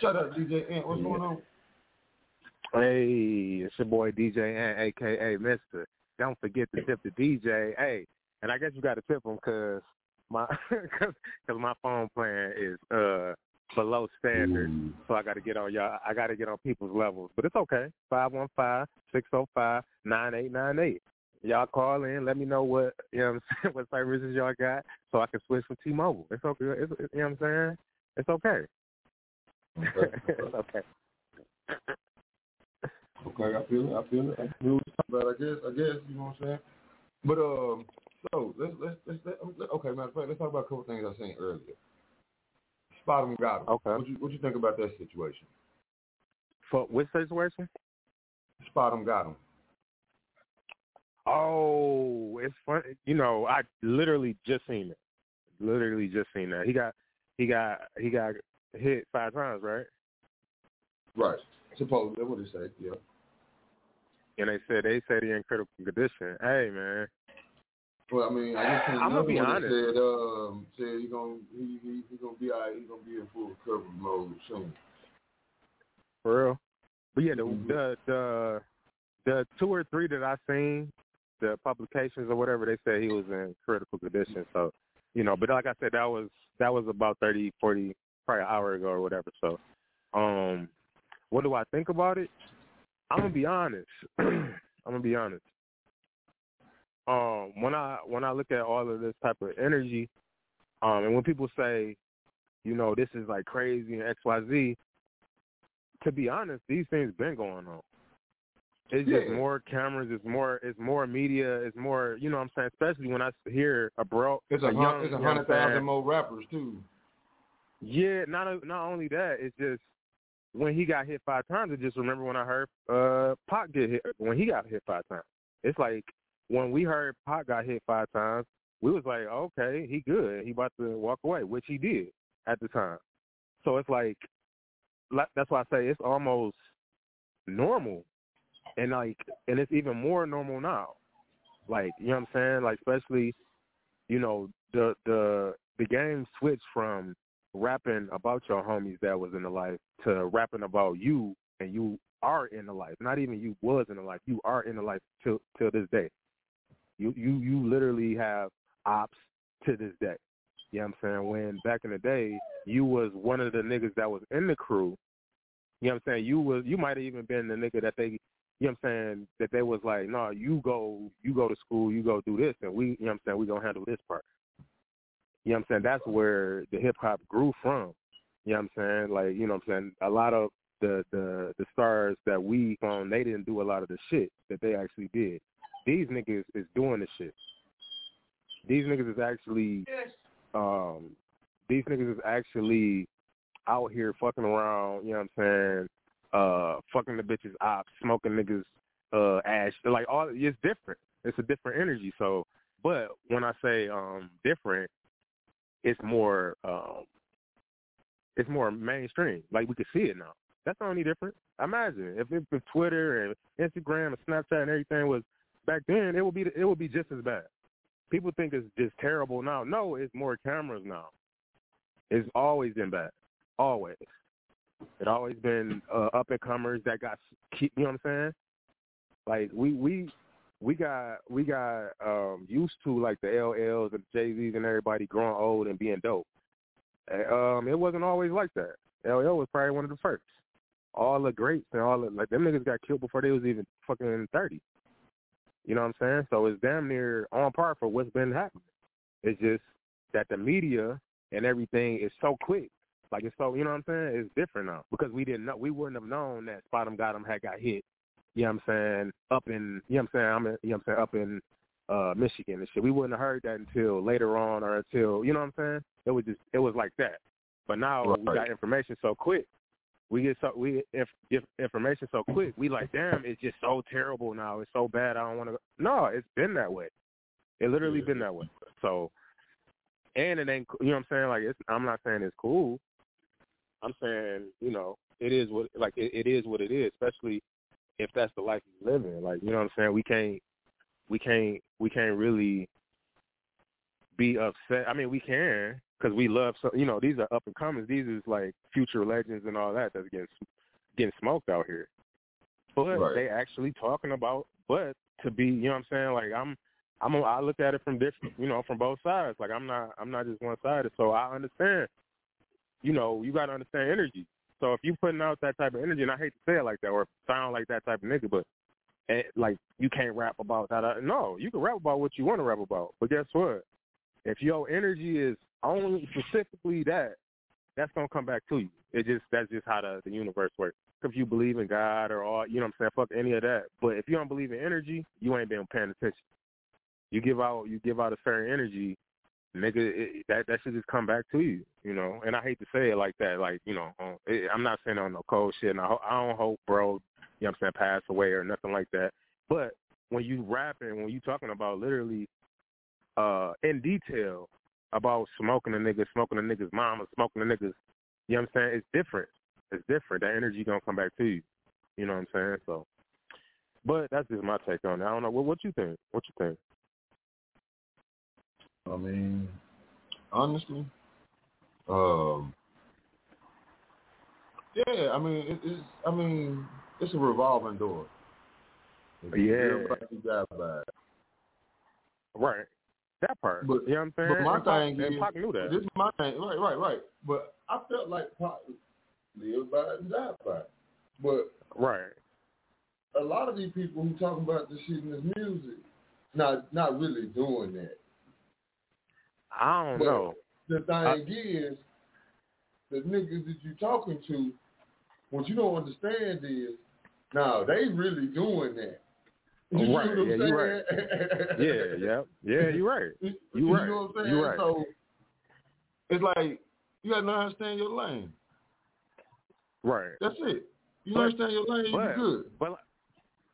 Shut up, DJ Ant. What's going on? Hey, it's your boy DJ Ant, aka Mister. Don't forget to tip the DJ. Hey, and I guess you got to tip him because my cause, cause my phone plan is uh below standard, so I got to get on y'all. I got to get on people's levels, but it's okay. Five one five six zero five nine eight nine eight. Y'all call in. Let me know what you know what I'm saying, what services y'all got, so I can switch from T-Mobile. It's okay. It's, you know what I'm saying? It's okay. Okay. it's okay. Okay, I feel it. I feel it. I feel it. But I guess, I guess, you know what I'm saying. But um, so let's let's let's let, okay. Matter of fact, let's talk about a couple things I seen earlier. Spot'em Got'em. Okay. What you what you think about that situation? For which situation? Spot'em Got'em. Oh, it's fun. You know, I literally just seen it. Literally just seen that. He got he got he got hit five times, right? Right. Supposedly, that's what they say. Yeah. And they said they said he in critical condition. Hey man, Well, I mean, I just seen I'm gonna be honest. said um said he gonna he he, he gonna be all right. He gonna be in full recovery mode soon. for real. But yeah, the Mhm. the the the two or three that I seen, the publications or whatever, they said he was in critical condition. So, you know, but like I said, that was that was about thirty, forty, probably an hour ago or whatever. So, um, what do I think about it? I'm gonna be honest. I'm gonna be honest. Um, when I when I look at all of this type of energy, um, and when people say, you know, this is like crazy and X Y Z, to be honest, these things been going on. It's just more cameras, it's more it's more media, it's more you know what I'm saying, especially when I hear a bro It's a, a young it's a you know what hundred thousand more rappers too. Yeah, not not only that, it's just when he got hit five times, I just remember when I heard uh Pac get hit when he got hit five times. It's like when we heard Pac got hit five times, we was like, okay, he good, he about to walk away, which he did at the time. So it's like- that's why I say it's almost normal, and like and it's even more normal now. Like you know what I'm saying? Like especially, you know the the the game switched from rapping about your homies that was in the life to rapping about you and you are in the life. Not even you was in the life. You are in the life till till this day. You you you literally have ops to this day. You know what I'm saying? When back in the day you was one of the niggas that was in the crew. You know what I'm saying? You was you might have even been the nigga that they you know what I'm saying, that they was like, No, you go you go to school, you go do this and we you know what I'm saying, we gonna handle this part. You know what I'm saying? That's where the hip hop grew from. You know what I'm saying? Like, you know what I'm saying? A lot of the the the stars that we on, they didn't do a lot of the shit that they actually did. These niggas is doing the shit. These niggas is actually um these niggas is actually out here fucking around, you know what I'm saying, uh fucking the bitches ops, smoking niggas uh ash like all it's different. It's a different energy. So but when I say um different, it's more um it's more mainstream. Like we can see it now. That's the only difference. Imagine if if, if Twitter and Instagram and Snapchat and everything was back then, it would be it would be just as bad. People think it's just terrible now. No, it's more cameras now. It's always been bad. Always. It always been uh, up and comers that got keep. You know what I'm saying? Like we we we got we got um used to like the LLs and Jay Z's and everybody growing old and being dope. Uh, Um, it wasn't always like that. LL was probably one of the first. All the greats and all the like them niggas got killed before they was even fucking thirty. You know what I'm saying? So it's damn near on par for what's been happening. It's just that the media and everything is so quick. Like it's so you know what I'm saying? It's different now because we didn't know we wouldn't have known that Spot'em Got 'em had got hit. You know what I'm saying? Up in you know what I'm saying? I'm in, you know what I'm saying up in uh Michigan and shit. We wouldn't have heard that until later on or until you know what I'm saying? It was just it was like that. But now we got information so quick. We get so we if if information so quick, we like damn, it's just so terrible now. It's so bad. I don't want to. No, it's been that way. It literally been that way. So, and it ain't. You know what I'm saying? Like it's. I'm not saying it's cool. I'm saying you know it is what like it, it is what it is. Especially if that's the life you live in. Like you know what I'm saying? We can't we can't we can't really be upset. I mean, we can because we love so you know these are up and comers. These is like future legends and all that that's getting getting smoked out here. But Right. they actually talking about. But to be, you know what I'm saying? Like I'm, I'm, I look at it from different, you know, from both sides. Like I'm not, I'm not just one sided. So I understand. You know, you got to understand energy. So if you're putting out that type of energy, and I hate to say it like that or sound like that type of nigga, but eh, like you can't rap about that. No, you can rap about what you want to rap about. But guess what? If your energy is only specifically that, that's gonna come back to you. It just that's just how the, the universe works. If you believe in God or all, you know what I'm saying, fuck any of that. But if you don't believe in energy, you ain't been paying attention. You give out you give out a certain energy, nigga. It, that that should just come back to you, you know. And I hate to say it like that, like you know, um, it, I'm not saying on no cold shit. And I, I don't hope, bro, you know I'm saying, pass away or nothing like that. But when you rapping, when you talking about literally uh in detail about smoking a nigga, smoking a nigga's mama, smoking a nigga's you know what I'm saying? It's different. It's different. That energy gonna come back to you. You know what I'm saying? So but that's just my take on it. I don't know. What what you think? What you think? I mean, honestly, um, yeah. I mean, it, it's. I mean, it's a revolving door. If Yeah. you bad. Right. That part. But, you know what I'm saying? but my And thing and is, knew that. this is my thing. Right, right, right. But I felt like Pac lived by it and died by it. But Right. a lot of these people who talking about this shit in this music, not not really doing that. I don't But know. The thing is, the niggas that you talking to, what you don't understand is, now they really doing that. You Right, yeah, you right. Yeah, yeah, yeah. You right. You, You right. know what I'm saying? You right. So it's like you gotta know how to understand your lane. Right. That's it. You But- understand your lane, you good. But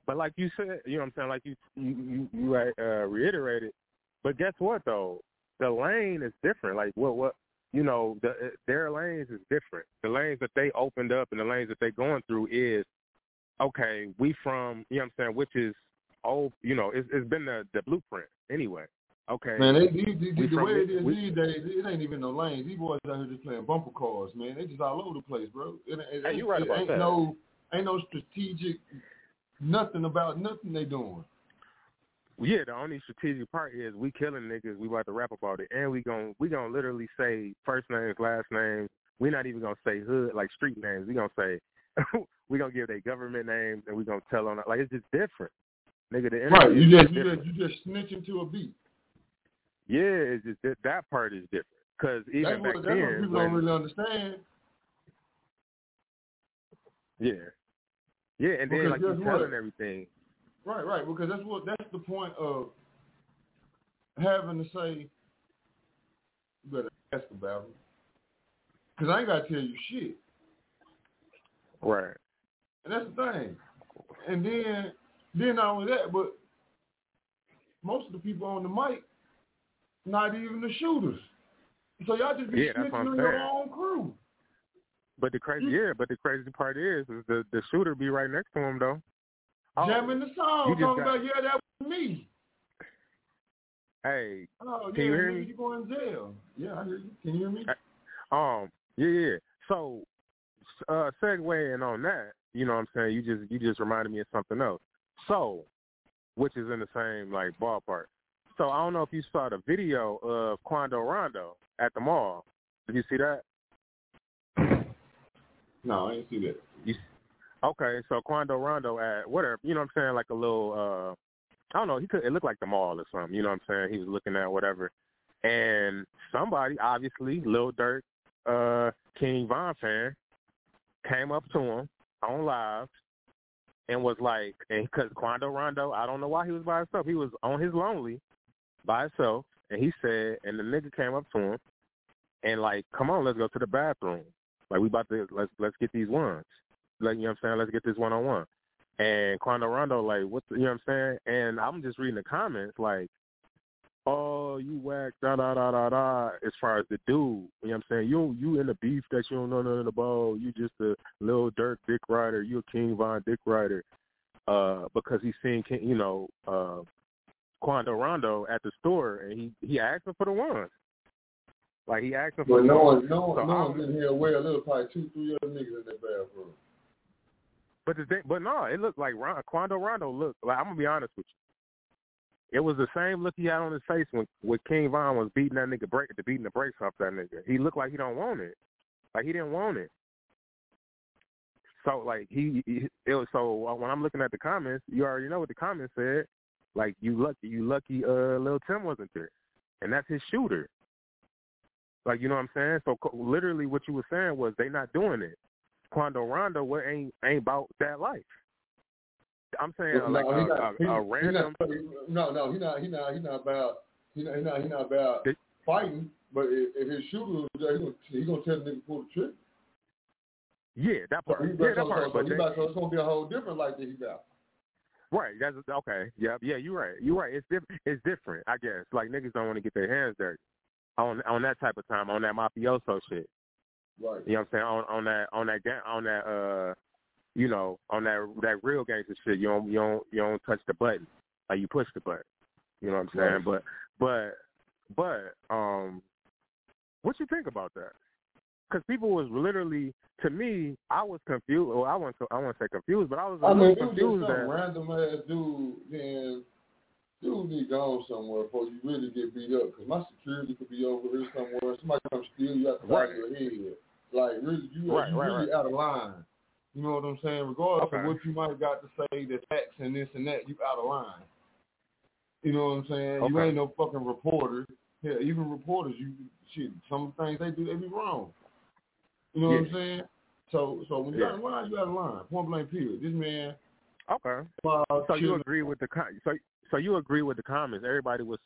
but like you said, you know what I'm saying? Like you you you, you uh, reiterated. But guess what though? The lane is different. Like what what you know the their lanes is different. The lanes that they opened up and the lanes that they're going through is okay. We from you know what I'm saying, which is old. You know, it's, it's been the the blueprint anyway. Okay. Man, they, they, they, We the from way it is we- these days, it ain't even no lanes. These boys out here just playing bumper cars, man. They just all over the place, bro. It, it, Hey, you right it about ain't that. no ain't no strategic nothing about nothing they doing. Yeah, the only strategic part is we killing niggas. We about to rap about it, and we gon' we gonna literally say first names, last names. We not even gonna say hood like street names. We gonna say we gonna give their government names, and we gonna tell on it. Like it's just different, nigga. The Right, you just you just you just snitching to a beat. yeah, it's just that, that part is different. Cause even That's back what that's what then, people when- don't really understand. yeah, yeah, and then Because like you guess what? telling everything. Right, right, because that's what that's the point of having to say you better ask about it. Cause I ain't gotta tell you shit. Right. And that's the thing. And then then not only that, but most of the people on the mic not even the shooters. So y'all just be Yeah, snitching on your own crew. But the crazy, yeah, but the crazy part is, is the the shooter be right next to him though. Oh, Jamming the song, talking got- about, yeah, that was me. Hey, Oh, Can yeah, you hear me? you going in jail. Yeah, I hear you. Can you hear me? Um, yeah, yeah. So, uh, segueing on that, you know what I'm saying? You just you just reminded me of something else. So, which is in the same like ballpark. So I don't know if you saw the video of Quando Rondo at the mall. Did you see that? No, I didn't see that. You, okay, so Quando Rondo at whatever, you know what I'm saying, like a little uh I don't know, he could it looked like the mall or something, you know what I'm saying? He was looking at whatever. And somebody, obviously, Lil Durk, uh, King Von fan, came up to him on live and was like, and because Quando Rondo, I don't know why he was by himself. He was on his lonely by himself, and he said, and the nigga came up to him and like, come on, let's go to the bathroom. Like we about to let's let's get these ones. Like you know what I'm saying, let's get this one on one. And Quando Rondo like what the, you know what I'm saying? And I'm just reading the comments like, Oh, you whack da da da da da as far as the dude. You know what I'm saying? You you in the beef that you don't know nothing about. You just a little dirt dick rider, you a King Von dick rider. Uh because he's seen you know, uh Quando Rondo at the store, and he he asked him for the ones. Like he asked him for no the one, ones. no one, So no I'm- one didn't hear well. There was probably two, three other niggas in that bathroom. But the thing, but no, it looked like Ron, Quando Rondo looked like I'm gonna be honest with you. It was the same look he had on his face when when King Von was beating that nigga break the beating the brakes off that nigga. He looked like he don't want it. Like he didn't want it. So like he, he it was so when I'm looking at the comments, you already know what the comments said. Like you lucky, you lucky. Uh, Lil Tim wasn't there, and that's his shooter. Like you know what I'm saying. So co- literally, what you were saying was they not doing it. Quando Rondo what ain't ain't about that life. I'm saying No, like a, not- a, a random. not- no, no, he not. He not. He not about. He not. He not. He not about fighting. But if, if his shooter he gonna he gonna tell the nigga pull the trigger. Yeah, that part. he, Yeah, so, that part. so, so, But he they, about, so it's gonna be a whole different life that he got. Right. That's okay. Yeah. Yeah. You're right. You're right. It's different. It's different. I guess. Like niggas don't want to get their hands dirty on on that type of time on that mafioso shit. Right. You know what I'm saying? On on that on that ga- on that uh, you know, on that that real gangster shit. You don't you don't you don't touch the button. Like you push the button. You know what I'm saying? Right. But but but um, what you think about that? Because people was literally to me, I was confused. Well, I want to I want to say confused, but I was a I little mean, if it was just confused some that. random ass dude, then dude be gone somewhere before you really get beat up. Because my security could be over here somewhere. Somebody come steal you out the back Right. of your head. Like really, you Right, you right, really right. out of line. You know what I'm saying? Regardless Okay. of what you might got to say, the tax and this and that, you out of line. You know what I'm saying? You ain't no fucking reporter. Yeah, even reporters, you shit. Some things they do, they be wrong. You know what I'm saying? So, so when you Yeah. out of line, you out of line. Point blank. Period. This man. Okay. Uh, So you agree with the so so you agree with the comments? Everybody was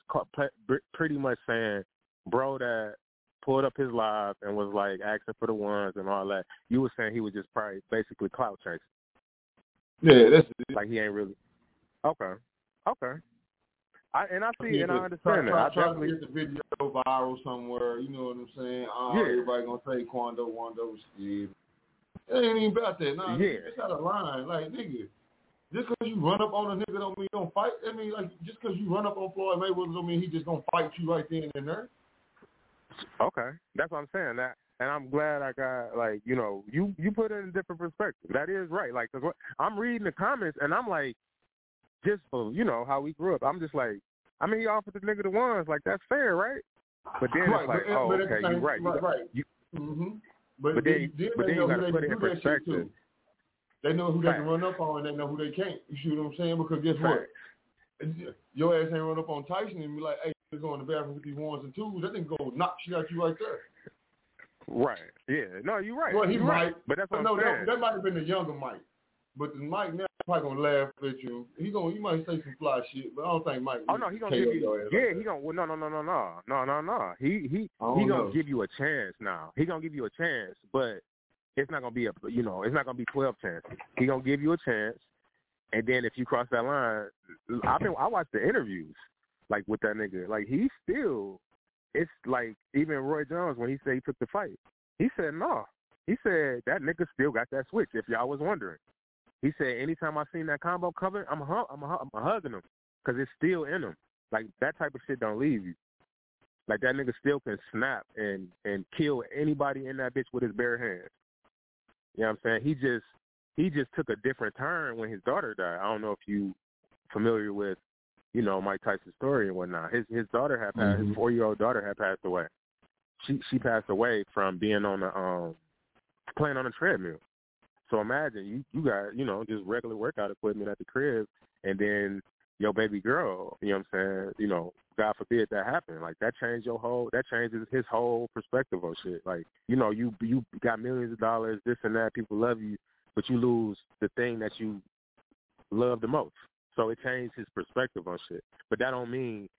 pretty much saying, bro, that pulled up his live and was like asking for the ones and all that. You were saying he was just probably basically clout chasing. Yeah, that's like he ain't really. Okay. Okay. I and I see Yeah, and I understand try, that. try, I try definitely. to get the video viral somewhere. You know what I'm saying? Oh, Yeah. everybody gonna say Quando, Wando, Steve. It ain't even about that. Nah, Yeah. it's out of line. Like nigga, just because you run up on a nigga don't mean you don't fight. I mean, like just because you run up on Floyd Mayweather don't mean he just gonna fight you right then and there. Okay, that's what I'm saying. That, and I'm glad I got like you know you you put it in a different perspective. That is right. Like 'cause what, I'm reading the comments and I'm like, just for you know how we grew up. I'm just like, I mean, he offered the nigga the ones. Like that's fair, right? But then right, it's like, but, oh, but okay, you're right. Right, right. You, hmm But, But then- then, but then you gotta they put it in do that shit perspective. They know who they can run up on and they know who they can't. You see what I'm saying? Because guess what? Your ass ain't run up on Tyson and be like, hey, let's go in the bathroom with these ones and twos. That nigga go knock shit out you right there. right. Yeah. No, you're right. Well, he you're might. right. But that's what no, I'm that, saying. that might have been the younger Mike. But the Mike now probably gonna laugh at you. He gonna he might say some fly shit, but I don't think Mike. Oh no, he gonna give you. Yeah, like he gonna. Well, no, no, no, no, no, no, no, no. He he he gonna know. give you a chance now. He gonna give you a chance, but it's not gonna be a. You know, it's not gonna be twelve chances. He gonna give you a chance, and then if you cross that line, I've been. I watched the interviews like with that nigga. Like he still. It's like even Roy Jones when he said he took the fight. He said no. He said that nigga still got that switch. If y'all was wondering. He said, anytime I seen that combo coming, I'm hu- I'm, hu- I'm hugging him because it's still in him. Like that type of shit don't leave you. Like that nigga still can snap and and kill anybody in that bitch with his bare hands. You know what I'm saying? He just he just took a different turn when his daughter died. I don't know if you familiar with, you know, Mike Tyson's story and whatnot. His his daughter had passed. His Mhm. four year old daughter had passed away. She she passed away from being on the um playing on a treadmill. So imagine you you got you know just regular workout equipment at the crib, and then your baby girl, you know what I'm saying? You know, God forbid that happen. Like that changed your whole that changes his whole perspective on shit. Like you know you you got millions of dollars, this and that, people love you, but you lose the thing that you love the most. So it changed his perspective on shit. But that don't mean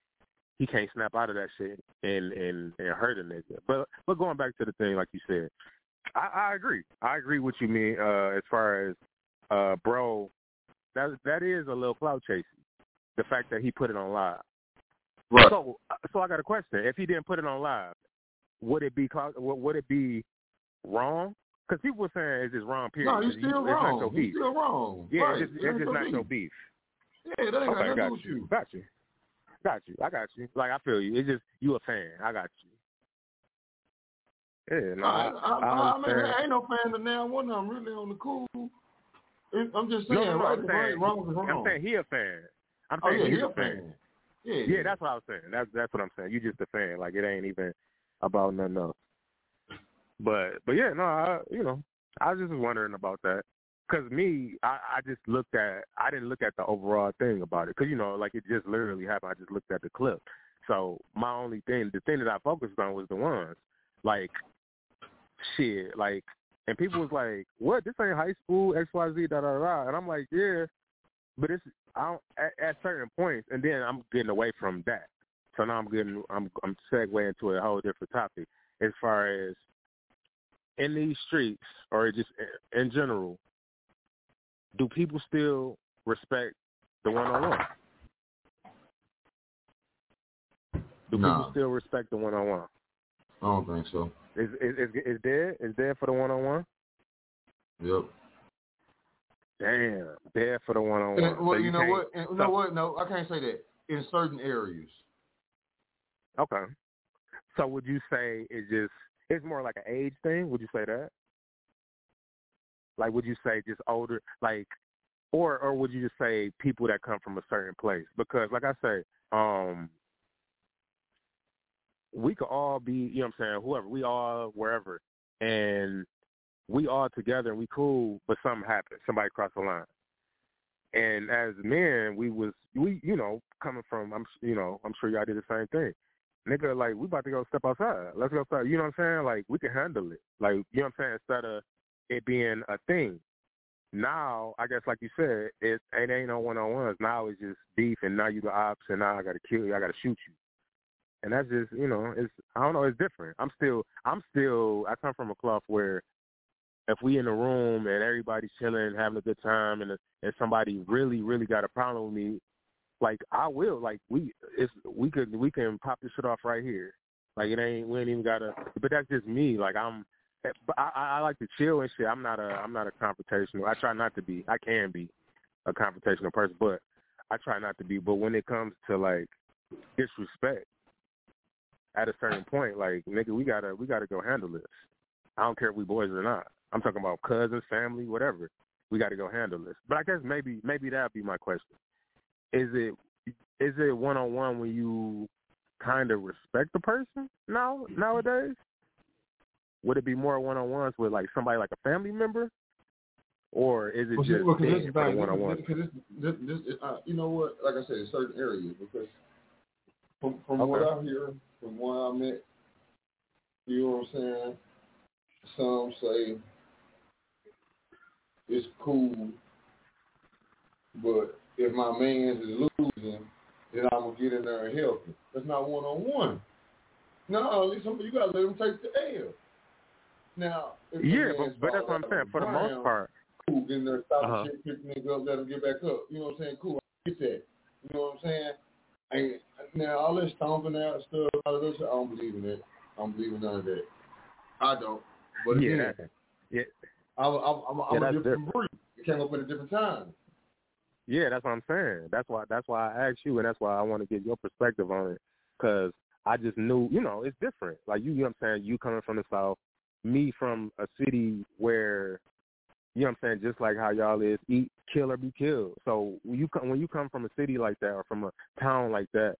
he can't snap out of that shit and and and hurt a nigga. But but going back to the thing, like you said, I, I agree. I agree with you mean uh, as far as uh, bro. That that is a little clout chasing. The fact that he put it on live. Right. So so I got a question. If he didn't put it on live, would it be clout? Would it be wrong? Because people were saying it's just wrong. Period. No, he's still It's not wrong. your He's still wrong. Yeah, right. it's just, It it's just not your beef. beef. Yeah, that ain't got Okay, nothing to do got with you. you. Got you. got you. I got you. Like I feel you. It's just you a fan. I got you. Yeah, no, I, I, I, I, mean. I ain't no fan of now one. I'm really on the cool. I'm just saying, no, right I'm saying, wrong is I'm saying he a fan. I'm oh saying yeah, he's he a a fan. Yeah, Yeah, that's what I was saying. That's that's what I'm saying. You just a fan. Like it ain't even about nothing else. But but yeah, no, I you know, I was just wondering about that. Cause me, I, I just looked at, I didn't look at the overall thing about it. Cause you know, like it just literally happened. I just looked at the clip. So my only thing, the thing that I focused on was the ones, like, shit, like, and people was like, what? This ain't high school, X Y Z, da da da. And I'm like, yeah, but it's I don't, at, at certain points, and then I'm getting away from that. So now I'm getting, I'm I'm segueing into a whole different topic as far as in these streets or just in general, do people still respect the one on one? Do Nah. people still respect the one on one? I don't think so. Is is is is there is there for the one on one? Yep. Damn, there for the one on one. well, you know what? And, you know what? No, I can't say that. In certain areas. Okay. So would you say it's just it's more like an age thing? Would you say that? Like would you say just older like or or would you just say people that come from a certain place? Because like I say, um we could all be, you know what I'm saying, whoever, we all wherever and we all together and we cool, but something happened. Somebody crossed the line. And as men, we was we you know coming from I'm you know I'm sure y'all did the same thing. Nigga, like we about to go step outside. Let's go outside. You know what I'm saying? Like we can handle it. Like you know what I'm saying? Instead of it being a thing. Now I guess like you said, it, it ain't no one on ones. Now it's just beef, and now you the ops, and now I got to kill you. I got to shoot you. And that's just you know it's I don't know it's different. I'm still I'm still I come from a cloth where if we in a room and everybody's chilling, having a good time, and and somebody really, really got a problem with me, like I will, like we, it's we could we can pop this shit off right here. Like it ain't we ain't even gotta. But that's just me. Like I'm, I, I like to chill and shit. I'm not a I'm not a confrontational. I try not to be. I can be a confrontational person, but I try not to be. But when it comes to like disrespect, at a certain point, like nigga, we gotta we gotta go handle this. I don't care if we boys or not. I'm talking about cousins, family, whatever. We got to go handle this. But I guess maybe maybe that'd be my question. Is it is it one on one when you kind of respect the person now nowadays? Would it be more one on ones with like somebody like a family member, or is it Well, just well, 'cause this for one on one? you know what? Like I said, in certain areas, because from from what I hear, from what I met, you know what I'm saying. Some say it's cool, but if my man's is losing, then I'm gonna get in there and help him. That's not one on one. No, at least some- you gotta let him take the L. Now, Yeah, but but that's what I'm saying. For the most part, cool, get in there, stop Uh-huh. the shit, pick the up, let him get back up. You know what I'm saying? Cool, I get that. You know what I'm saying? And now all this stomping out stuff, all of this, I don't believe in that. I don't believe in none of that. I don't. But yeah, again, that- yeah, I'm, I'm, I'm, Yeah, I'm a that's different breed. It came up at a different time. Yeah, that's what I'm saying. That's why that's why I asked you, and that's why I want to get your perspective on it. Because I just knew, you know, it's different. Like you, you know what I'm saying. You coming from the south, me from a city where, you know what I'm saying, just like how y'all is, eat, kill or be killed. So when you come when you come from a city like that or from a town like that,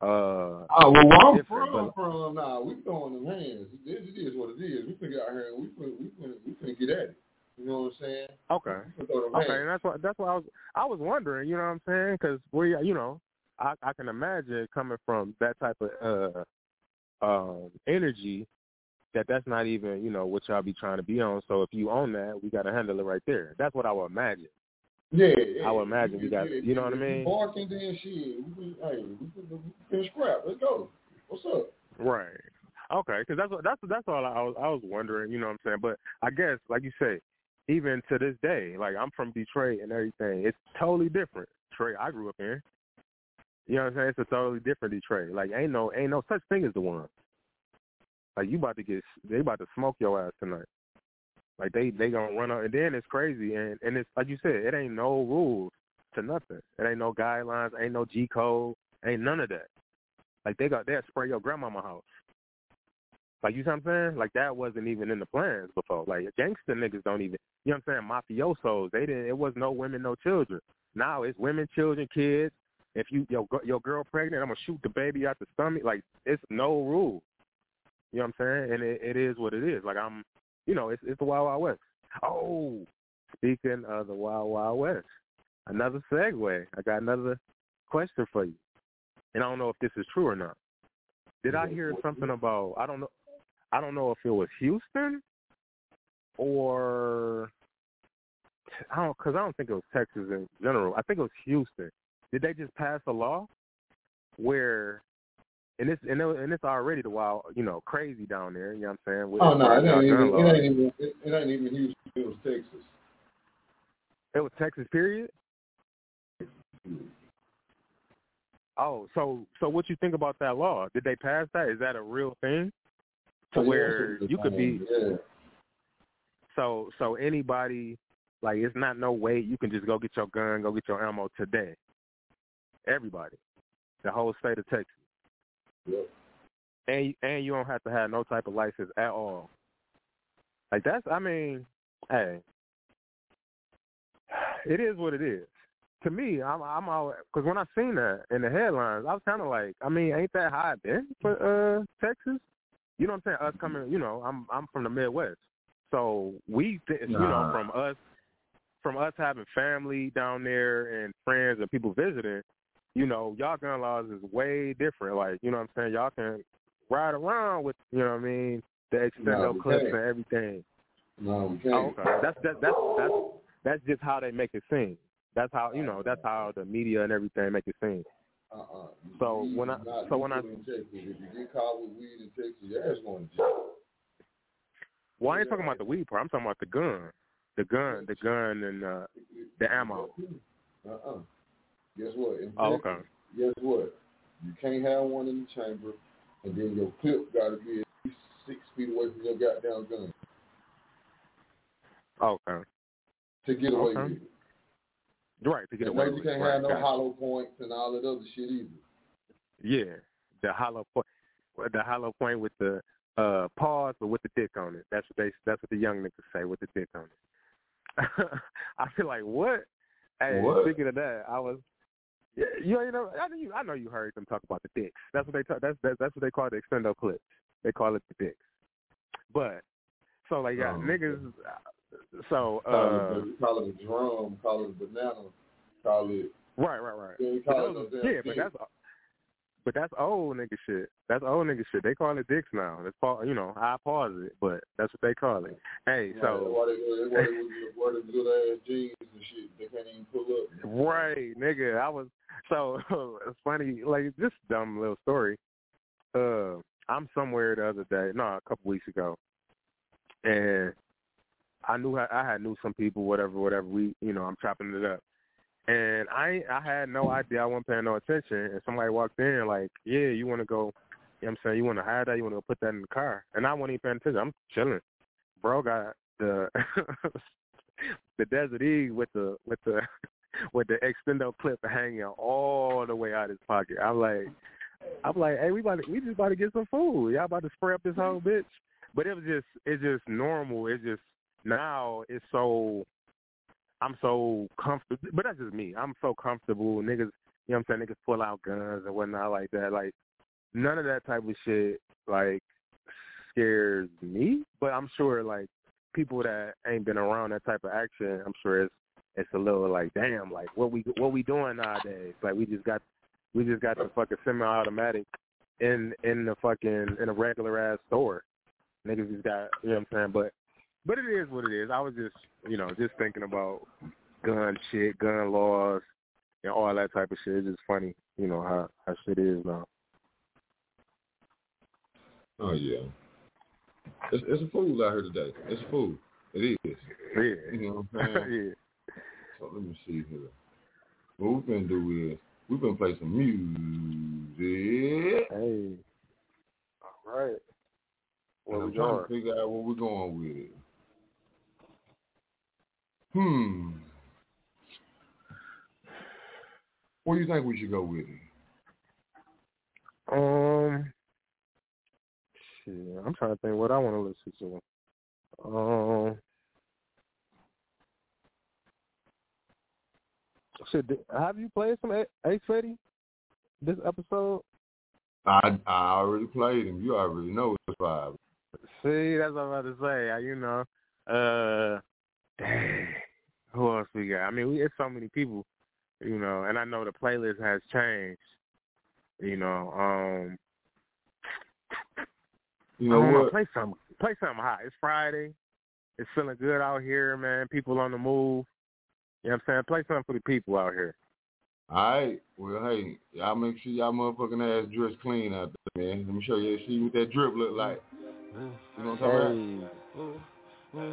uh, Oh, well, where I'm from, but- from now, we throwing them hands. It, it is what it is. We finna get out here and we finna, we finna, we finna get at it. You know what I'm saying? Okay. We finna throw them Okay, and that's why that's why I was I was wondering, you know what I'm saying? Because we, you know, I I can imagine coming from that type of uh um energy that that's not even you know what y'all be trying to be on. So if you own that, we got to handle it right there. That's what I would imagine. Yeah, yeah. I would imagine we got, yeah, you know what I mean? Barking then shit. We hey, we we scrap. Let's go. What's up? Right. Okay, because that's what that's that's all I was I was wondering. You know what I'm saying? But I guess like you say, even to this day, like I'm from Detroit and everything, it's totally different. Detroit, I grew up in. You know what I'm saying? It's a totally different Detroit. Like ain't no ain't no such thing as the one. Like you about to get they about to smoke your ass tonight. Like they they gonna run out and then it's crazy and and it's like you said, it ain't no rules to nothing. It ain't no guidelines, ain't no G code, Ain't none of that. Like they got they'll spray your grandmama house. Like you see what I'm saying? Like that wasn't even in the plans before. Like gangster niggas don't even you know what I'm saying? Mafiosos, they didn't it was no women, no children. Now it's women, children, kids. If you your your girl pregnant, I'm gonna shoot the baby out the stomach. Like it's no rule. You know what I'm saying? And it, it is what it is. Like I'm you know, it's it's the Wild Wild West. Oh, speaking of the Wild Wild West, another segue. I got another question for you, and I don't know if this is true or not. Did I hear something about? I don't know. I don't know if it was Houston or I don't because I don't think it was Texas in general. I think it was Houston. Did they just pass a law where and it's and, it, and it's already the wild, you know, crazy down there. You know what I'm saying? With Oh no, it ain't even. It ain't even. It, it ain't even Houston. It was Texas. It was Texas, period. Oh, so so what you think about that law? Did they pass that? Is that a real thing? To Oh, where a you could be Yeah. so so anybody like it's not no way you can just go get your gun, go get your ammo today. Everybody, the whole state of Texas, Yep. and and you don't have to have no type of license at all. Like that's, I mean, hey, it is what it is. To me, I'm I'm all because when I seen that in the headlines, I was kind of like, I mean, ain't that it been for uh Texas? You know what I'm saying? Us coming, you know, I'm I'm from the Midwest, so we, th- you know, from us from us having family down there and friends and people visiting, you know, y'all gun laws is way different. Like, you know what I'm saying? Y'all can ride around with, you know what I mean, the No, clips and everything. No, we Oh, can't. okay. That's that, that's that's that's just how they make it seem. That's how you know. That's how the media and everything make it seem. Uh-uh. So when I so when I legal in Texas. If you get caught with weed in Texas, your ass going to jail. well, I ain't talking about the weed part. I'm talking about the gun, the gun, the gun, and uh, the ammo. Uh-uh. Guess what? In Oh, okay. Guess what? You can't have one in the chamber, and then your clip got to be at least six feet away from your goddamn gun Okay. to get away Okay. with it. Right to get And away you with it. can't Right, have no gotcha. hollow points and all that other shit either. Yeah, the hollow point, the hollow point with the uh pause, but with the dick on it. That's what they. That's what the young niggas say with the dick on it. I feel like what? Hey, What? speaking of that, I was. Yeah, you you know I know you I know you heard them talk about the dicks. That's what they talk. That's that's, that's what they call the extendo clips. They call it the dicks. But so like yeah, Oh, niggas. So Call, uh, it, call it a drum, call it a banana, call it. right, right, right. Yeah, But call it those- yeah, but that's but that's old nigga shit. That's old nigga shit. They call it dicks now. That's pa- you know I pause it, but that's what they call it. Hey, so why they, why they wear them little ass jeans and shit? They can't even pull up. right, nigga. I was so it's funny. Like just dumb little story. Uh, I'm somewhere the other day, no, a couple weeks ago, and I knew I, I had knew some people, whatever, whatever. We, you know, I'm chopping it up, and I I had no idea. I wasn't paying no attention, and somebody walked in like, yeah, you want to go? You know what I'm saying? You want to hide that? You want to put that in the car? And I wasn't even paying attention. I'm chilling. Bro got the the Desert Eagle with the with the with the extendo clip hanging all the way out of his pocket. I'm like, I'm like, hey, we about to, we just about to get some food. Y'all about to spray up this whole bitch. But it was just it's just normal. It's just now it's so I'm so comfortable. But that's just me. I'm so comfortable. Niggas, you know what I'm saying? Niggas pull out guns and whatnot like that. Like none of that type of shit like scares me. But I'm sure like people that ain't been around that type of action, I'm sure it's it's a little like damn, like what we what we doing nowadays? Like we just got we just got the fucking semi-automatic in in the fucking in a regular ass store. Niggas just got you know what I'm saying, but but it is what it is. I was just you know just thinking about gun shit, gun laws, and all that type of shit. It's just funny, you know how how shit is now. Oh yeah. It's, it's a fool out here today. It's a fool. It is. Yeah. You know what I'm saying? yeah. So let me see here. What we're gonna do is we're gonna play some music. Hey. All right. Where and we I'm trying going? to figure out where we're going with it. Hmm. What do you think we should go with? Um, shit, I'm trying to think what I want to listen to. Um, shit, have you played some Ace Fetti this episode? I I already played him. You already know it's five. See, that's what I'm about to say. You know, uh, dang, who else we got? I mean, we it's so many people, you know, and I know the playlist has changed. You know, um, You know what? Play something, play something hot. It's Friday. It's feeling good out here, man. People on the move. You know what I'm saying? Play something for the people out here. All right. Well, hey, y'all make sure y'all motherfucking ass dress clean out there, man. Let me show you. See what that drip look like. You know what I'm talking about? Okay,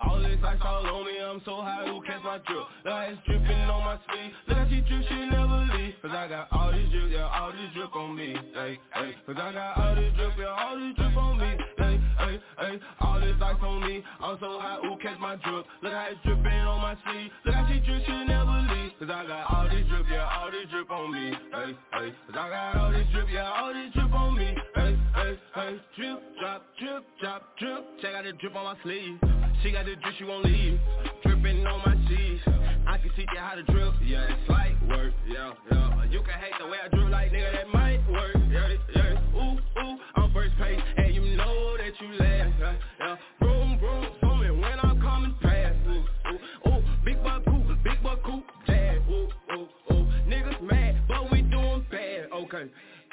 all this ice all on me, I'm so high, who catch my drip? The ice dripping on my sleeve, look how she drip, she never leave. Cause I got all this drip, yeah, all this drip on me, hey, hey Cause I got all this drip, yeah, all this drip on me, hey, hey, hey All this ice on me, I'm so high, who catch my drip? Look how it's dripping on my sleeve, look how she drip, she never leave Cause I got all this drip, yeah, all this drip on me, hey, hey Cause I got all this drip, yeah, all this drip on me, hey, hey, hey Drip, drop, drip, drop, drip, check out the drip on my sleeve she got the drip, she won't leave. Dripping on my cheese. I can see that how to drip. Yeah, it's light work. Yeah, yeah. You can hate the way I drip like nigga, that might work. Yeah, yeah. Ooh, ooh, I'm first page, and you know that you last. Yeah, yeah.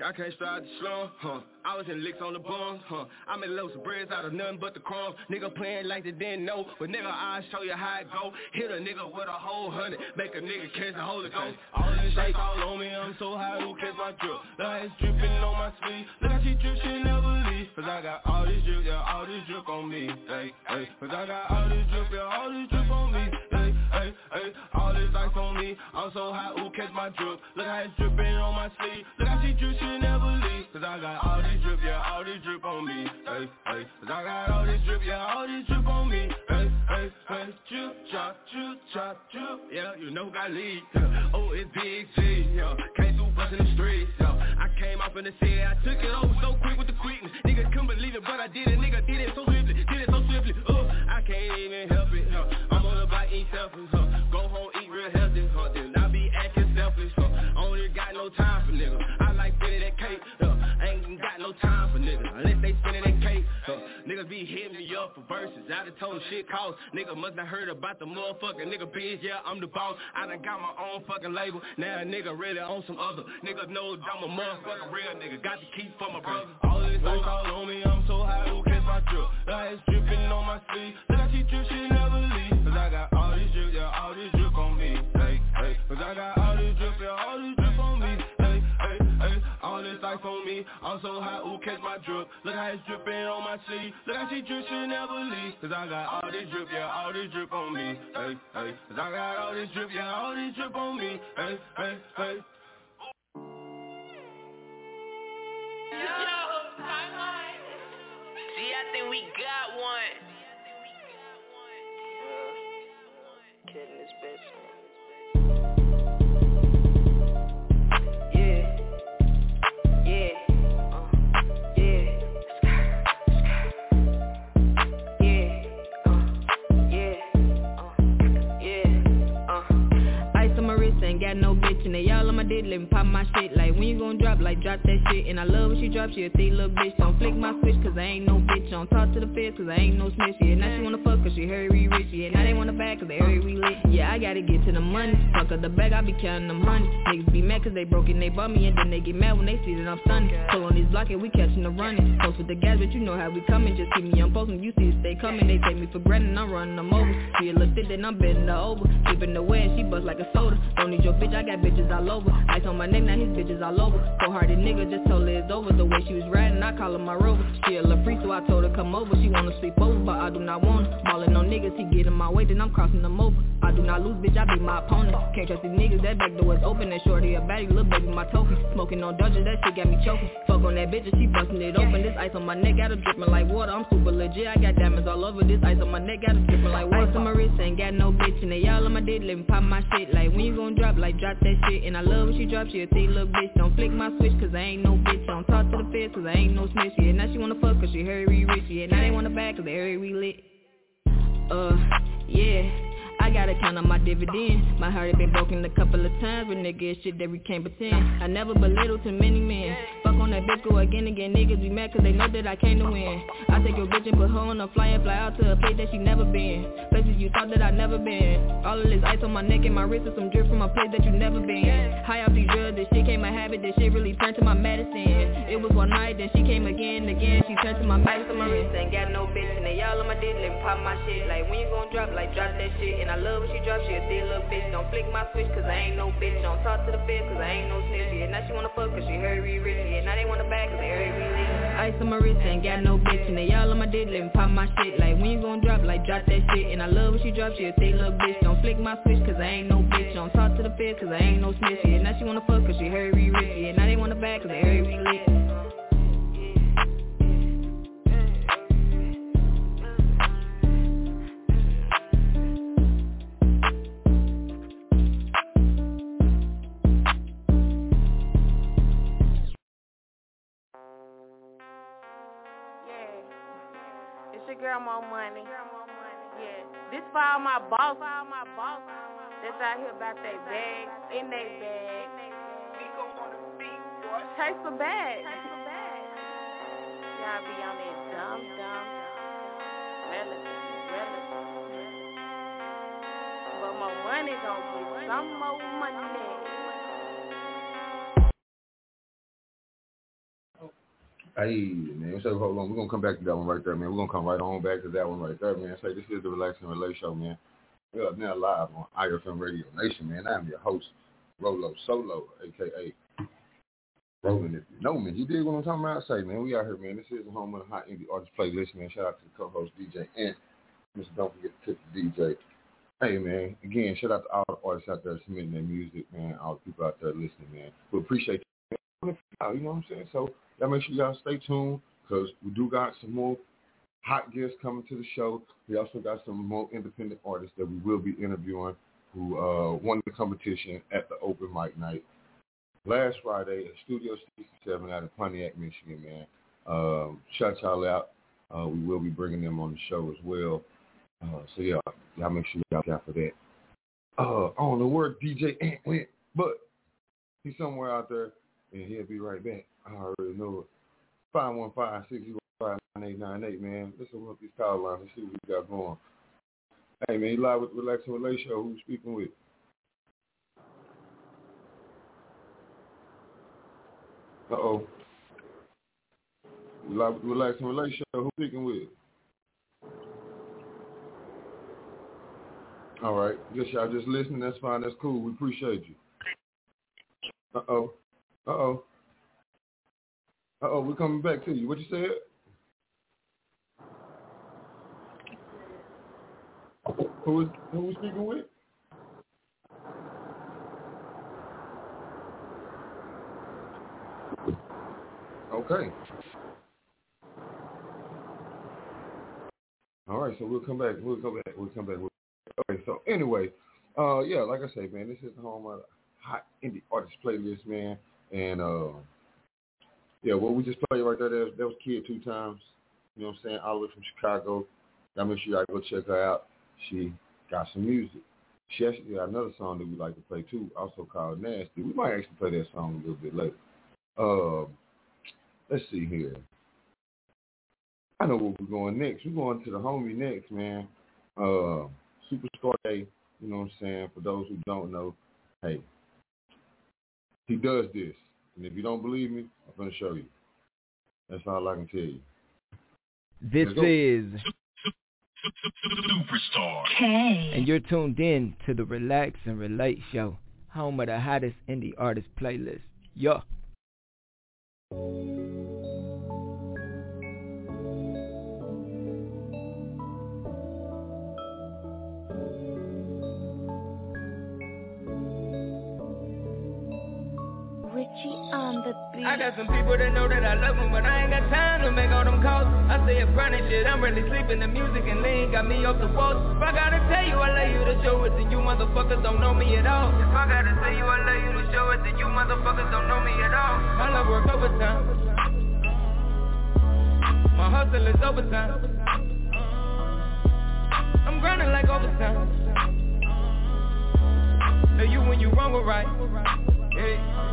I can't start the slum, huh? I was in licks on the bums, huh? I made loads of breads out of nothing but the crumbs. Nigga playing like they didn't know, but nigga I'll show you how it go. Hit a nigga with a whole hundred, make a nigga catch the Holy Ghost. All this shake all on me, I'm so high, who catch my drip? How it's dripping on my sleeve. How she drip, she never leave. Cause I got all this drip, yeah, all this drip on me. Hey, hey. Cause I got all this drip, yeah, all this drip on me. Hey, hey. All this ice on me, I'm so high, who catch my drip? Look how it's dripping on my sleeve. Look how she drip, she never leave. Cause I got all this drip, yeah, all this drip on me. Hey, hey. Cause I got all this drip, yeah, all this drip on me. Hey, hey, hey. Drip, chop, drip, chop, drip. Yeah, you know got lead. Oh, it's big G, yeah. Came through bustin' the streets, yeah. I came off in the city, I took it over so quick with the quickness. Nigga couldn't believe it, but I did it. Nigga did it so swiftly, did it so swiftly. Oh, I can't even help it, huh. I'm on about eat selfish, huh. Go home, eat real healthy, huh. Then I be acting selfish, huh. Only got no time for niggas. Be hitting me up for verses. I done told shit cost. Nigga must have heard about the motherfucking nigga bitch. Yeah, I'm the boss. I done got my own fucking label. Now a nigga really on some other. Niggas know I'm a motherfucking real nigga. Got to keep for my brother. All this ice all on me. I'm so high. Who catch my drip? Like it's dripping on my sleeve. How she drip. She never leave. Cause I got all this drip. Yeah, all this drip on me. Hey, hey. Cause I got all this drip. Yeah, all this ice on me. I'm so high. Who catch my drip? Look how it's dripping on my sleeve. Look how she drip. She never leave. Cause I got all this drip. Yeah, all this drip on me. Hey, hey. Cause I got all this drip. Yeah, all this drip on me. Hey, hey, hey. See, I think we got one. Kidding this bitch. Let me pop my shit Like when you gon' drop, like drop that shit. And I love when she drop, she a thick little bitch. Don't flick my switch cause I ain't no bitch. Don't talk to the feds cause I ain't no snitch. Yeah, now she wanna fuck cause she heard we rich. Yeah, now they wanna back cause they heard we lit. Yeah, I gotta get to the money. Fuck up the bag, I be counting the money. Niggas be mad cause they broke and they bought me And then they get mad when they see that I'm stunning. Pull on these block and we catching the running. Post with the gas, but you know how we coming. Just keep me on post when you see it stay coming. They take me for granted, I'm running them over. She a little thick, then I'm bending her over. Keeping the way she bust like a soda. Don't need your bitch, I got bitches all over. Over. Ice on my neck, now his bitches all over. Go hearted nigga, just told her it's over. The way she was riding, I call her my rover. She a free, so I told her come over. She wanna sleep over, but I do not want her. Ballin' on niggas, he get in my way, then I'm crossing them over. I do not lose, bitch, I be my opponent. Can't trust these niggas, that back door is open. That shorty a baddie, little baby, my token. Smoking on Dodger, that shit got me choking. Fuck on that bitch, and she bustin' it open. This ice on my neck, got her drippin' like water. I'm super legit, I got diamonds all over. This ice on my neck, got her drippin' like water. Ice on my wrist, ain't got no bitch, and they all on my dick, let me pop my shit. Like when you gon' drop, like drop that shit. And I love when she drop, she a thick little bitch. Don't flick my switch, cause I ain't no bitch. Don't talk to the feds, cause I ain't no snitch. Yeah, now she wanna fuck, cause she heard we rich. Yeah, now they wanna back, cause they heard we lit. Uh, yeah. I gotta count on my dividends. My heart had been broken a couple of times But nigga, it's shit that we can't pretend. I never belittle too many men. Fuck on that bitch, go again and again Niggas be mad cause they know that I came to win. I take your bitch and put her on a fly and fly out to a place that she never been. Places you thought that I never been. All of this ice on my neck and my wrist Is some drip from a place that you never been. High off these drugs, this shit came a habit This shit really turned to my medicine. It was one night, then she came again again She turned to my medicine. My wrist ain't got no bitch in they all let me pop my shit. Like when you gon' drop, like drop that shit. And I love when she drop, she a thick little bitch Don't flick my switch cause I ain't no bitch. Don't talk to the feds cause I ain't no snitch. Yeah, now she wanna fuck cause she heard we rich Yeah, now they wanna back cause they heard we lit Ice on my wrist, ain't got no bitch. And they all on my dick, let me pop my shit. Like when you gon' drop, like drop that shit. And I love when she drop, she a thick little bitch Don't flick my switch cause I ain't no bitch. Don't talk to the feds cause I ain't no snitch. Yeah, now she wanna fuck cause she heard we rich Yeah, now they wanna back cause they heard we lit my boss. all my boss. That's out here about they bag, in they bag. Chase a bag. Y'all be on that dumb, dumb, relative, relative. But my money gon' get some more money. Hey, man. So hold on. We're gonna come back to that one right there, man. We're gonna come right on back to that one right there, man. Say this is the Relax and Relate Show, man. We are now live on iFM Radio Nation, man. I'm your host, Rolo Solo, aka Roland. If you know me, you dig what I'm talking about? Say, man, we out here, man. This is the home of the hot indie artist playlist, man. Shout out to the co-host DJ and Mr. Don't forget to tip the DJ. Hey, man. Again, shout out to all the artists out there submitting their music, man. All the people out there listening, man. We appreciate you. Oh, you know what I'm saying? So y'all make sure y'all stay tuned because we do got some more hot guests coming to the show. We also got some more independent artists that we will be interviewing who uh, won the competition at the open mic night last Friday at Studio 67 out of Pontiac, Michigan, man. Um, shout y'all out. Uh, we will be bringing them on the show as well. Uh, so yeah, y'all make sure y'all out for that. Uh, I don't know where DJ A.N.T. went, but he's somewhere out there, and he'll be right back. I already know it. 515-605-9898, man. Let's open up these call lines and see what we got going. Hey, man, you live with Relax and Relate Show. Who's speaking with? Uh-oh. You live with Relax and Relate Show. Who's speaking with? All right. Guess y'all just listening. That's fine. That's cool. We appreciate you. Uh-oh. Uh-oh. Uh-oh, we're coming back to you. What you said? Who is who we speaking with? Okay. All right, so we'll come back. We'll come back. We'll come back. Okay, so anyway, uh, yeah, like I say, man, this is the home of the hot indie artist playlist, man, and uh, yeah, what we just played right there, that that was Kidd two times. You know what I'm saying? All the way from Chicago. Y'all make sure y'all go check her out. She got some music. She actually got another song that we like to play too, also called Nasty. We might actually play that song a little bit later. Uh, let's see here. I know where we're going next. We're going to the homie next, man. Uh, SuperStar Kay. You know what I'm saying? For those who don't know, hey, he does this. And if you don't believe me, I'm going to show you. That's all I can tell you. This is Superstar. and you're tuned in to the Relax and Relate show. home of the hottest indie artist playlist. I got some people that know that I love them, but I ain't got time to make all them calls. I say a running shit, I'm really sleeping. The music and lean got me off the walls. If I gotta tell you I love you to show it, then you motherfuckers don't know me at all. If I gotta tell you I love you to show it, then you motherfuckers don't know me at all. My love work overtime. My hustle is overtime. I'm grinding like overtime. Know you when you wrong or right. Yeah.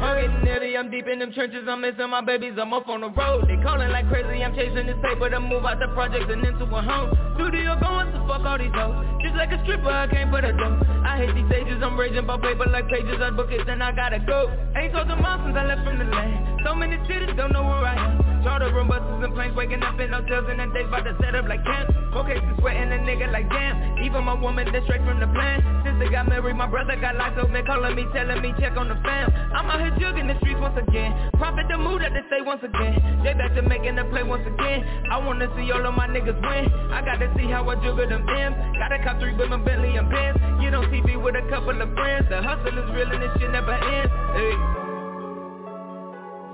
I'm getting heavy, I'm deep in them trenches, I'm missing my babies, I'm up on the road. They calling like crazy, I'm chasing this paper to move out the project and into a home. Studio going to fuck all these hoes. Just like a stripper, I can't put a dough. I hate these stages, I'm raging by paper like pages, I book it, then I gotta go. Ain't told the mountains, I left from the land So many cities, don't know where I am Charter room buses and planes, waking up in hotels and then days about to set up like camp. Cases sweating a nigga like damn. Even my woman, that's straight from the plan. Sister got married, my brother got locked up, man calling me, telling me check on the fam. I'm out here jugging the streets once again. Profit the mood that they say once again. They back to making the play once again. I wanna see all of my niggas win. I gotta see how I juggle them M's. Gotta cop three my Bentley and Benz. Get on TV with a couple of friends. The hustle is real and this shit never ends. Hey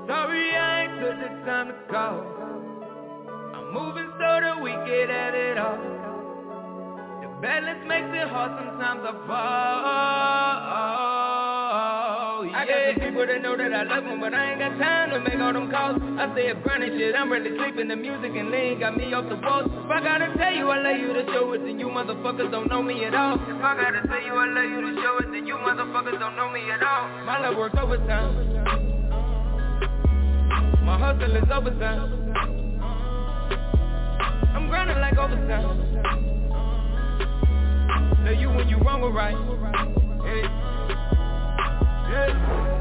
Sorry I ain't took the time to call. I'm moving so that we get at it all. The balance makes it hard, sometimes I fall. Yeah. I got some people that know that I love them But I ain't got time to make all them calls. I say a grinding shit, I'm really sleeping. The music and lean got me off the walls If I gotta tell you I love you to show it Then you motherfuckers don't know me at all. If I gotta tell you I love you to show it Then you motherfuckers don't know me at all. My love works overtime my hustle is overtime. I'm grinding like overtime. Know you when you wrong or right. Hey. Yeah.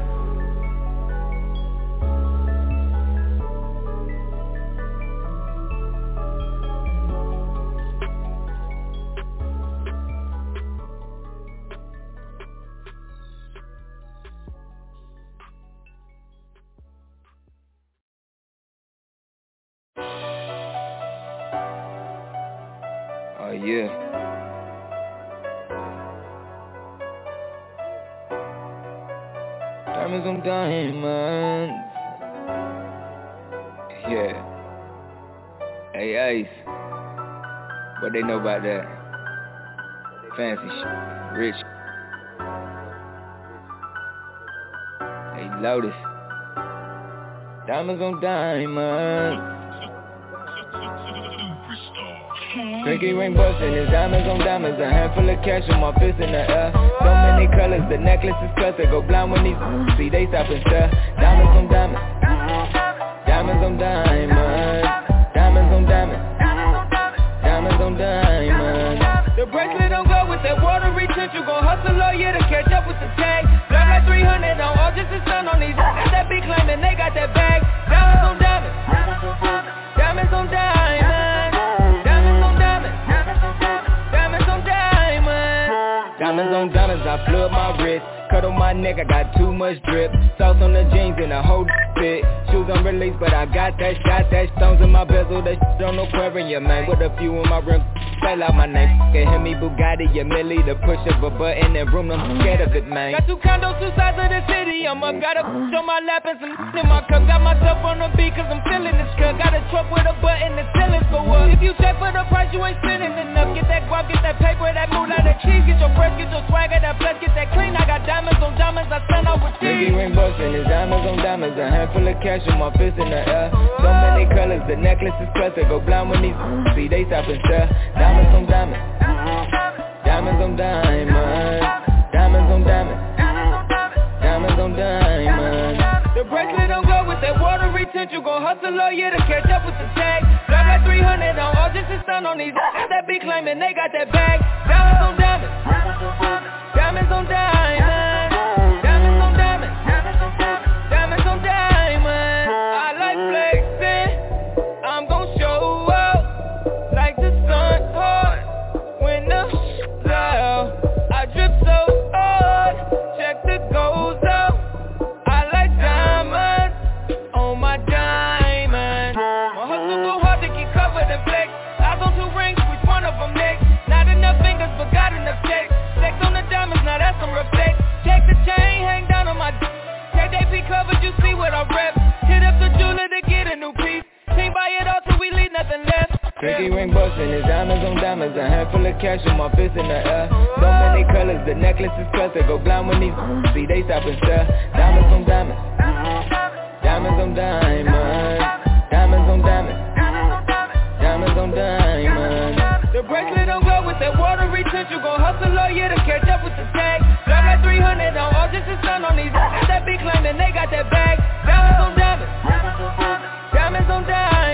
Yeah. Diamonds on diamonds. Yeah. Hey, Ice. What they know about that? Fancy shit. Rich. Hey, Lotus. Diamonds on diamonds. Pinky ring bustin', his diamonds on diamonds. A handful of cash with my fist in the air. So many colors, the necklace is cuts They go blind when these see they stop and stare. Diamonds on diamonds. Diamonds on diamonds. Diamonds on diamonds. Diamonds on diamonds. The bracelet don't go with that water retention You gon' hustle all year to catch up with the tag. Blood like 300 on all just the sun on these that be claiming they got that bag Flood my wrist. Cut on my neck, I got too much drip. Sauce on the jeans and a whole fit Shoes unreleased, but I got that shot That. Stones in my bezel, that shit on no yeah man. With a few in my rim, spell out my name Can hear me Bugatti, a Millie The push of a button and room, I'm scared of it, man. Got two condos, two sides of the city. I'm up, got a on my lap and some in my cup. Got myself on the beat cause I'm feeling this cut. Got a truck with a button that's ceilings for what? If you check for the price, you ain't spending enough. Get that guap, get that paper, that moolah, that cheese. Get your breath, get your swagger, that plus, get that clean. I got diamonds on diamonds, I stand out with Pinky ring bustin', his diamonds on diamonds. A handful of cash with my fist in the air. So many colors, the necklace is They go blind when these see they stop and stare Diamonds on diamonds. Diamonds on diamonds. Diamonds on diamonds. Diamonds on diamonds. The bracelet don't go with that water retention. Gon' hustle all year to catch up with the tag. Drop like 300 on all just to stun on these that big claiming they got that bag. Diamonds on diamonds. Diamonds on Diamonds Pinky ring bustin', it's diamonds on diamonds, a handful of cash in my fist in the air. So many colors, the necklace is cussed, go blind when these see they stop and stare. Diamonds on diamonds, diamonds on diamonds, diamonds on diamonds, diamonds on diamonds. The bracelet don't glow with that water retention. you gon' hustle all year to catch up with the tag. Drop like 300 on all just to stun on these that be claiming they got that bag. Diamonds on diamonds, diamonds on diamonds.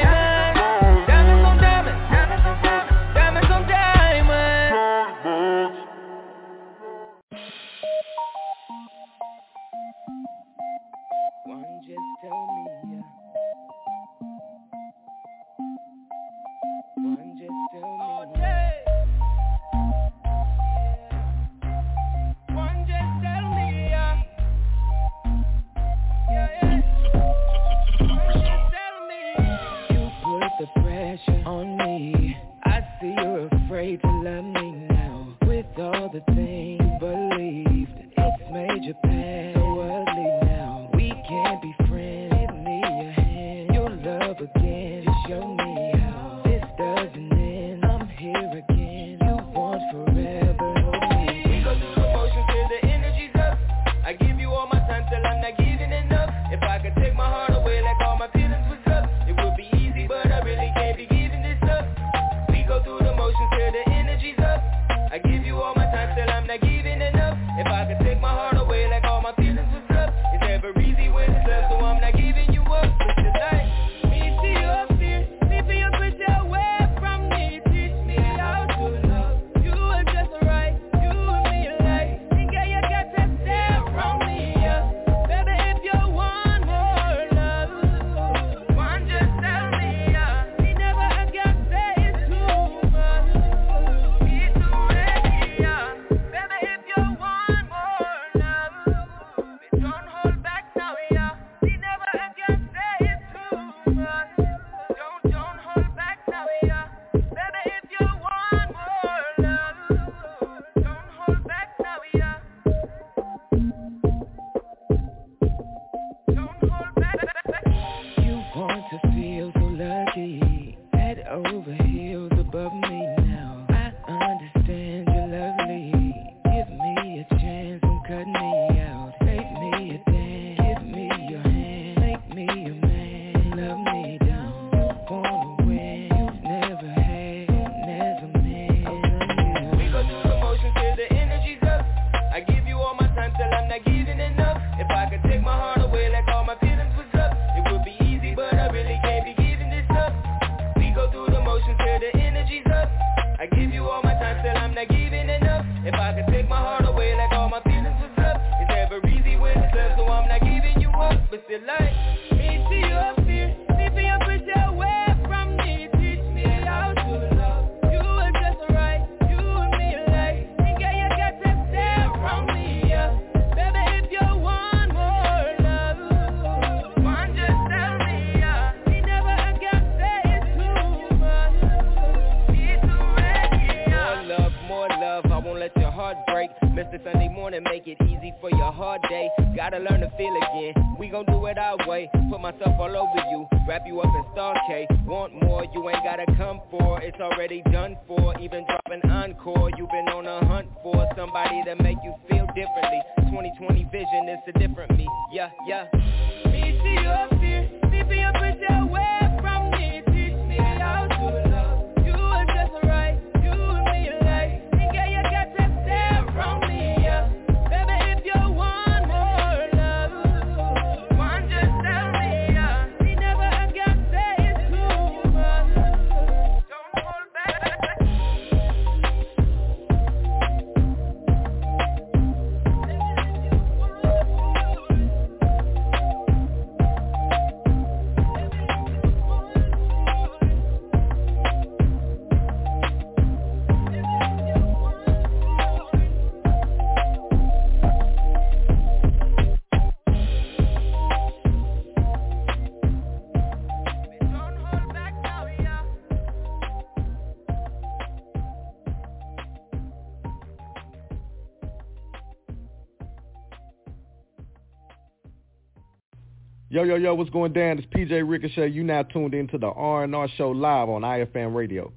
Yo, yo, yo, what's going down? It's PJ Ricochet. You now tuned into the R&R Show live on IFM Radio.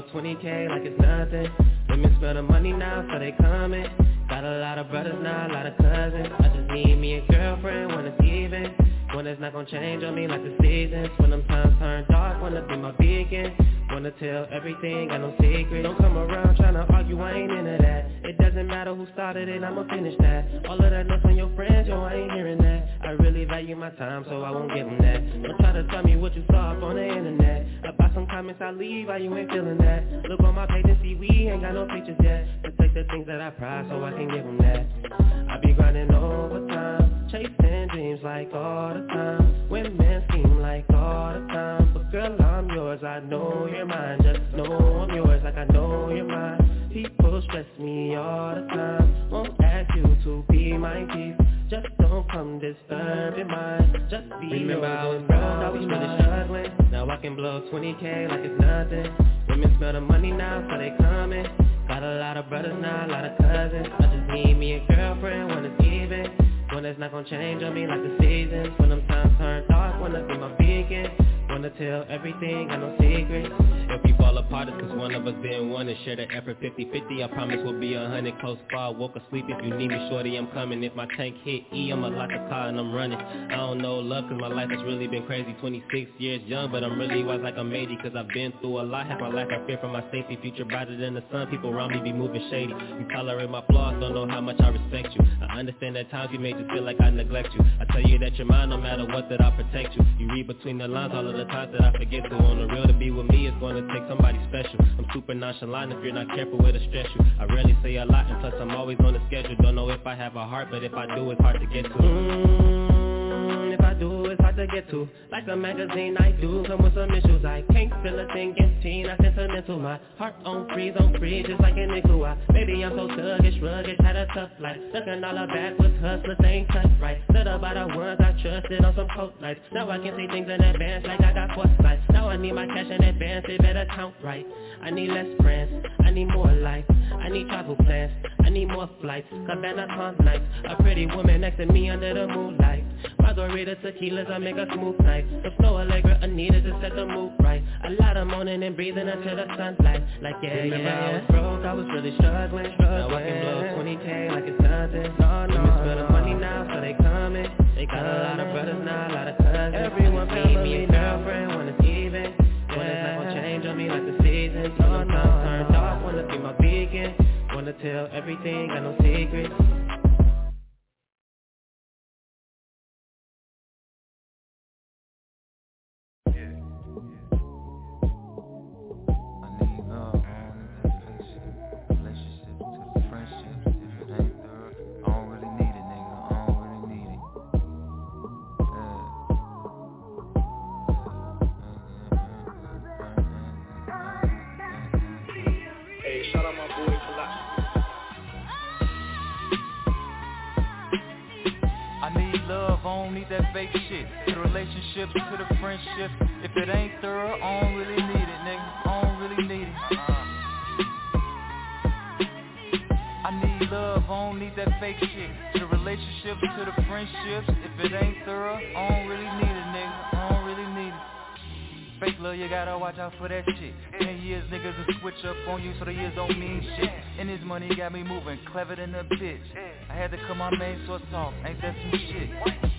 Blow 20k like it's nothing. Women smell the money now, so they coming Got a lot of brothers now, a lot of cousins. I just need me a girlfriend when it's even. When it's not gonna change on me like the seasons. When them times turn dark, wanna be my beacon. Wanna tell everything, got no secret Don't come around tryna argue, I ain't into that. It doesn't matter who started it, I'ma finish that. All of that noise from your friends, yo, I ain't hearing that. I really value my time, so I won't give them that. Don't try to tell me what you saw up on the internet comments I leave, why you ain't feeling that? Look on my page and see we ain't got no pictures yet. Protect the things that I prize, so I can give them that. I be grinding overtime Chasing dreams like all the time. Women seem like all the time. But girl, I'm yours, I know you're mine. Just know I'm yours. Like I know you're mine. People stress me all the time. Won't ask you to be my peace Just don't come disturbing mine. Just be Remember I was broke, I was really struggling. Now I can blow 20k like it's nothing. Women smell the money now, so they coming. Got a lot of brothers now, a lot of cousins. I just need me a girlfriend when it's even. When it's not gonna change on me like the seasons. When them times turn dark, wanna be my beacon Wanna tell everything, got no secrets. If we fall apart, it's cause one of us didn't want to share the effort. 50-50 I promise we'll be a hundred. Close by Woke asleep if you need me, shorty, I'm coming. If my tank hit E, I'ma lock the car and I'm running. I don't know love cause my life has really been crazy. 26 years young, but I'm really wise like I'm 80 Cause I've been through a lot, half my life I fear for my safety. Future brighter than the sun, people around me be moving shady. You tolerate my flaws, don't know how much I respect you. I understand that times you may just feel like I neglect you. I tell you that you're mine no matter what that I protect you. You read between the lines all of the times that I forget to. On the real to be with me is gonna take somebody special. I'm super nonchalant if you're not careful it'll stress you. I rarely say a lot and plus I'm always on the schedule. Don't know if I have a heart but if I do it's hard to get to. Mm, I do it's hard to get to. Like a magazine I do come with some issues. I can't feel a thing in not sentimental. My heart on freeze on freeze just like an nickel I, Maybe I'm so sluggish, rugged, had a tough life. Looking all backwards, hustlers ain't cut right. Up by the words I trusted on some cold lights Now I can see things in advance like I got foresight Now I need my cash in advance, it better count right. I need less friends, I need more life. I need travel plans, I need more flights. Cabana con nights, a pretty woman next to me under the moonlight Margarita tequilas, I make a smooth night. The flow Allegra, Anita to set the mood right. A lot of moaning and breathing until the sunlight. Like yeah, Remember yeah, I was broke, I was really struggling, struggling. Now I can blow 20k like it's nothing. No, no, spend the money now, so they coming. They got a lot of brothers now, a lot of cousins. Everyone need me a girlfriend when it's even. When it's not gonna change on me like the seasons. No, the times turn dark, wanna be my beacon. Wanna tell everything, got no secrets don't need that fake shit. To the relationships, to the friendship. If it ain't thorough, I don't really need it, nigga. I don't really need it. I need love, I don't need that fake shit. To the relationships, to the friendships. If it ain't thorough, I don't really need it, nigga. Fake love, you gotta watch out for that shit. Ten years niggas will switch up on you so the years don't mean shit. And this money got me moving, clever than a bitch. I had to cut my main source off, ain't that some shit?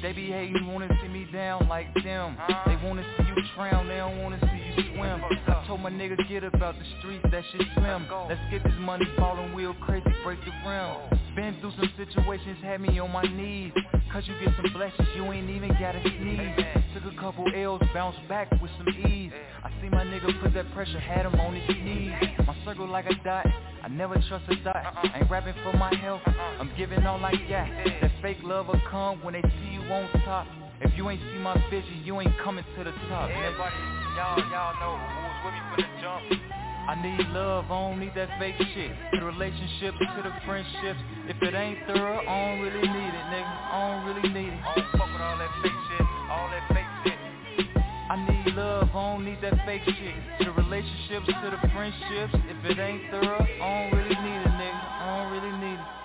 They be hating, wanna see me down like them. They wanna see you drown, they don't wanna see you swim. I told my niggas get about the streets, that shit slim. Let's get this money falling wheel crazy, break the rim. Been through some situations, had me on my knees. Cause you get some blessings, you ain't even gotta sneeze. Took a couple L's, bounced back with some ease. I see my nigga put that pressure, had him on his knees. My circle like a dot, I never trust a dot. Ain't rapping for my health, I'm giving all I got. That fake love will come when they see you on top. If you ain't see my vision, you ain't coming to the top. Everybody, y'all, y'all know who was with me from the jump. I need love, I don't need that fake shit. The relationships to the friendships. If it ain't thorough, I don't really need it, nigga. I don't really need it. I don't fuck with all that fake shit, all that fake shit. I need love, I don't need that fake shit. To the relationships, to the friendships. If it ain't thorough, I don't really need it, nigga. I don't really need it.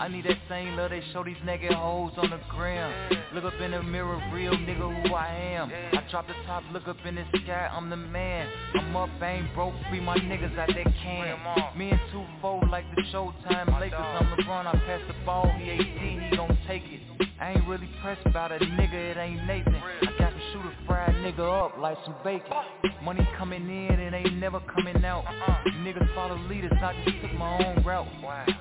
I need that same love they show these naked hoes on the gram. Look up in the mirror, real nigga who I am. I drop the top, look up in the sky, I'm the man. I'm up, ain't broke, free my niggas out that can. Me and two fold like the Showtime Lakers. I'm LeBron, I pass the ball, he AD, he gon' take it. I ain't really pressed about a nigga, it ain't Nathan. I got shoot a fried nigga up like some bacon. Money coming in, and ain't never coming out. Niggas follow leaders, I just took my own route.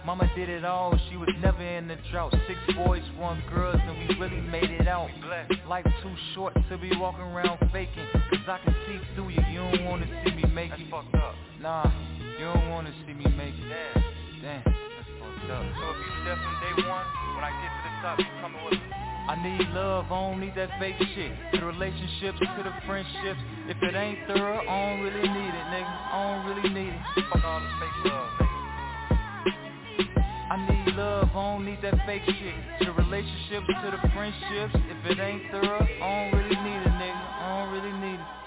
Mama did it all, she was never in the drought. Six boys, one girls, and we really made it out. Life too short to be walking around faking. Cause I can see through you, you don't wanna see me make it. Nah, you don't wanna see me make it. Damn. I get to the top, you coming with me. I need love, I don't need that fake shit. To the relationships, to the friendships. If it ain't thorough, I don't really need it, nigga. I don't really need it. Fuck all this fake love, nigga. I need love, I don't need that fake shit. To the relationships, to the friendships. If it ain't thorough, I don't really need it, nigga. I don't really need it.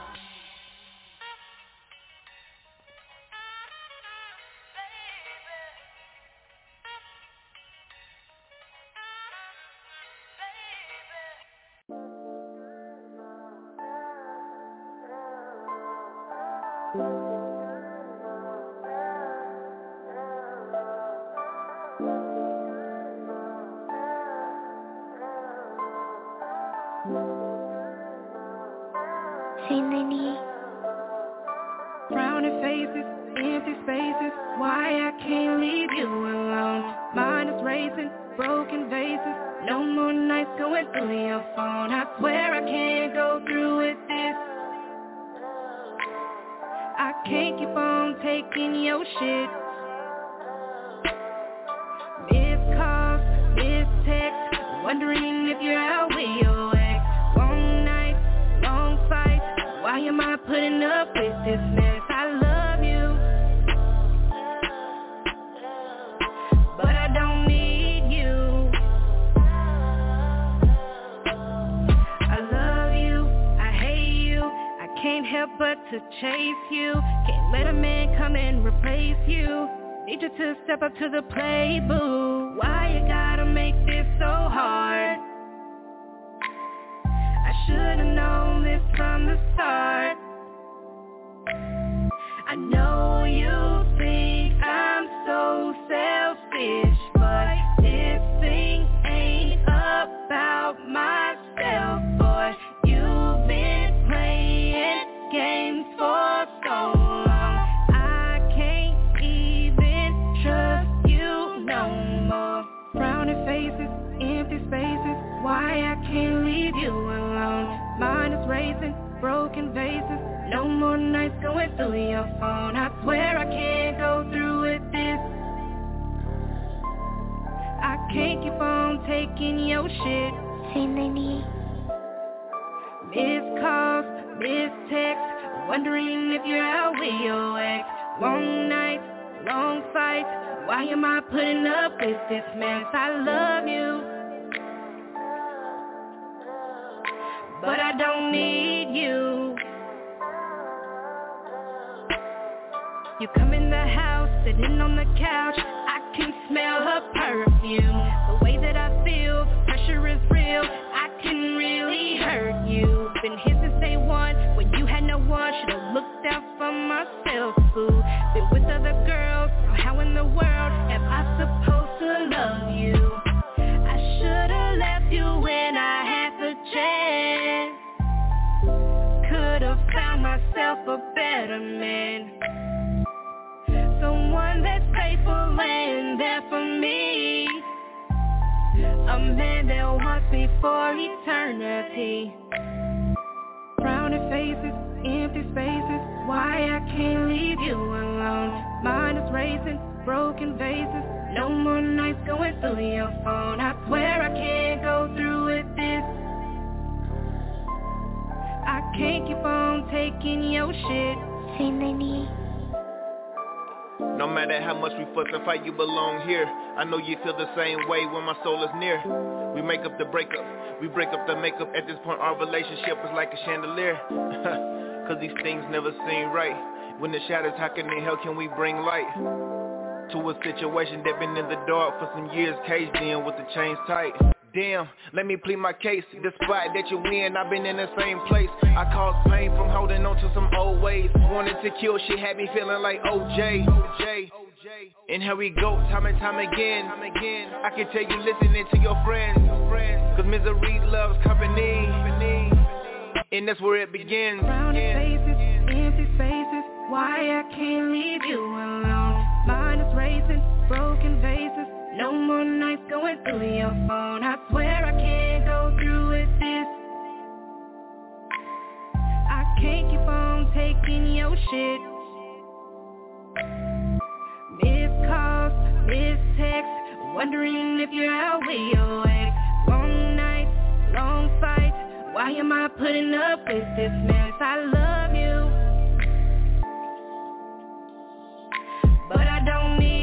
For me. A man that wants me for eternity. Frowning faces, empty spaces. Why I can't leave you alone. Mind is racing, broken vases No more nights going through your phone. I swear I can't go through with this. I can't keep on taking your shit. Say Lenny no matter how much we fuss and fight, you belong here. I know you feel the same way when my soul is near. We make up the breakup, we break up the makeup. At this point, our relationship is like a chandelier. Cause these things never seem right. When the shadows, how can they help? Can we bring light? To a situation that been in the dark for some years, caged in with the chains tight. Damn, let me plead my case. Despite that you win, I've been in the same place. I caused pain from holding on to some old ways. Wanted to kill, she had me feeling like OJ And here we go, time and time again. I can tell you listening to your friends. Cause misery loves company. And that's where it begins. Rounded faces, empty spaces. Why I can't leave you alone. Mind is racing, broken vases no more nights going through your phone I swear I can't go through with this. I can't keep on taking your shit. Missed calls, missed texts Wondering if you're out with your ex. Long nights, long fights Why am I putting up with this mess? I love you But I don't need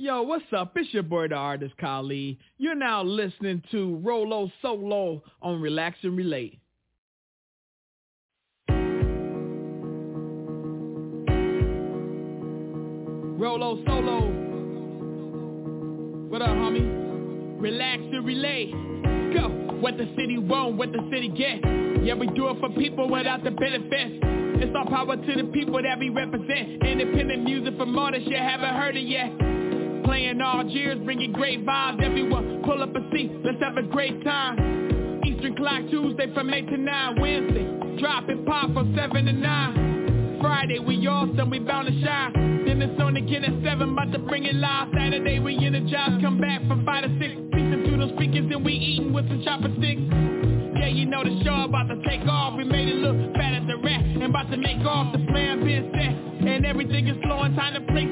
Yo, what's up? It's your boy, the artist Kali. You're now listening to Rolo Solo on Relax and Relate. Rolo Solo. What up, homie? Relax and relate. Go. What the city want, what the city get. Yeah, we do it for people without the benefits. It's all power to the people that we represent. Independent music from artists you haven't heard it yet. Playing all years, bringing great vibes. Everyone pull up a seat, let's have a great time. Eastern Clock Tuesday from 8 to 9. Wednesday, drop it pop from 7 to 9. Friday, we awesome, we bound to shine. Then it's on again at 7, about to bring it live. Saturday, we energize, come back from 5 to 6. Listen through those speakers and we eating with some chopper sticks. Yeah, you know the show about to take off. We made it look fat as a rat and about to make off. The plan been set and everything is flowing. Time to place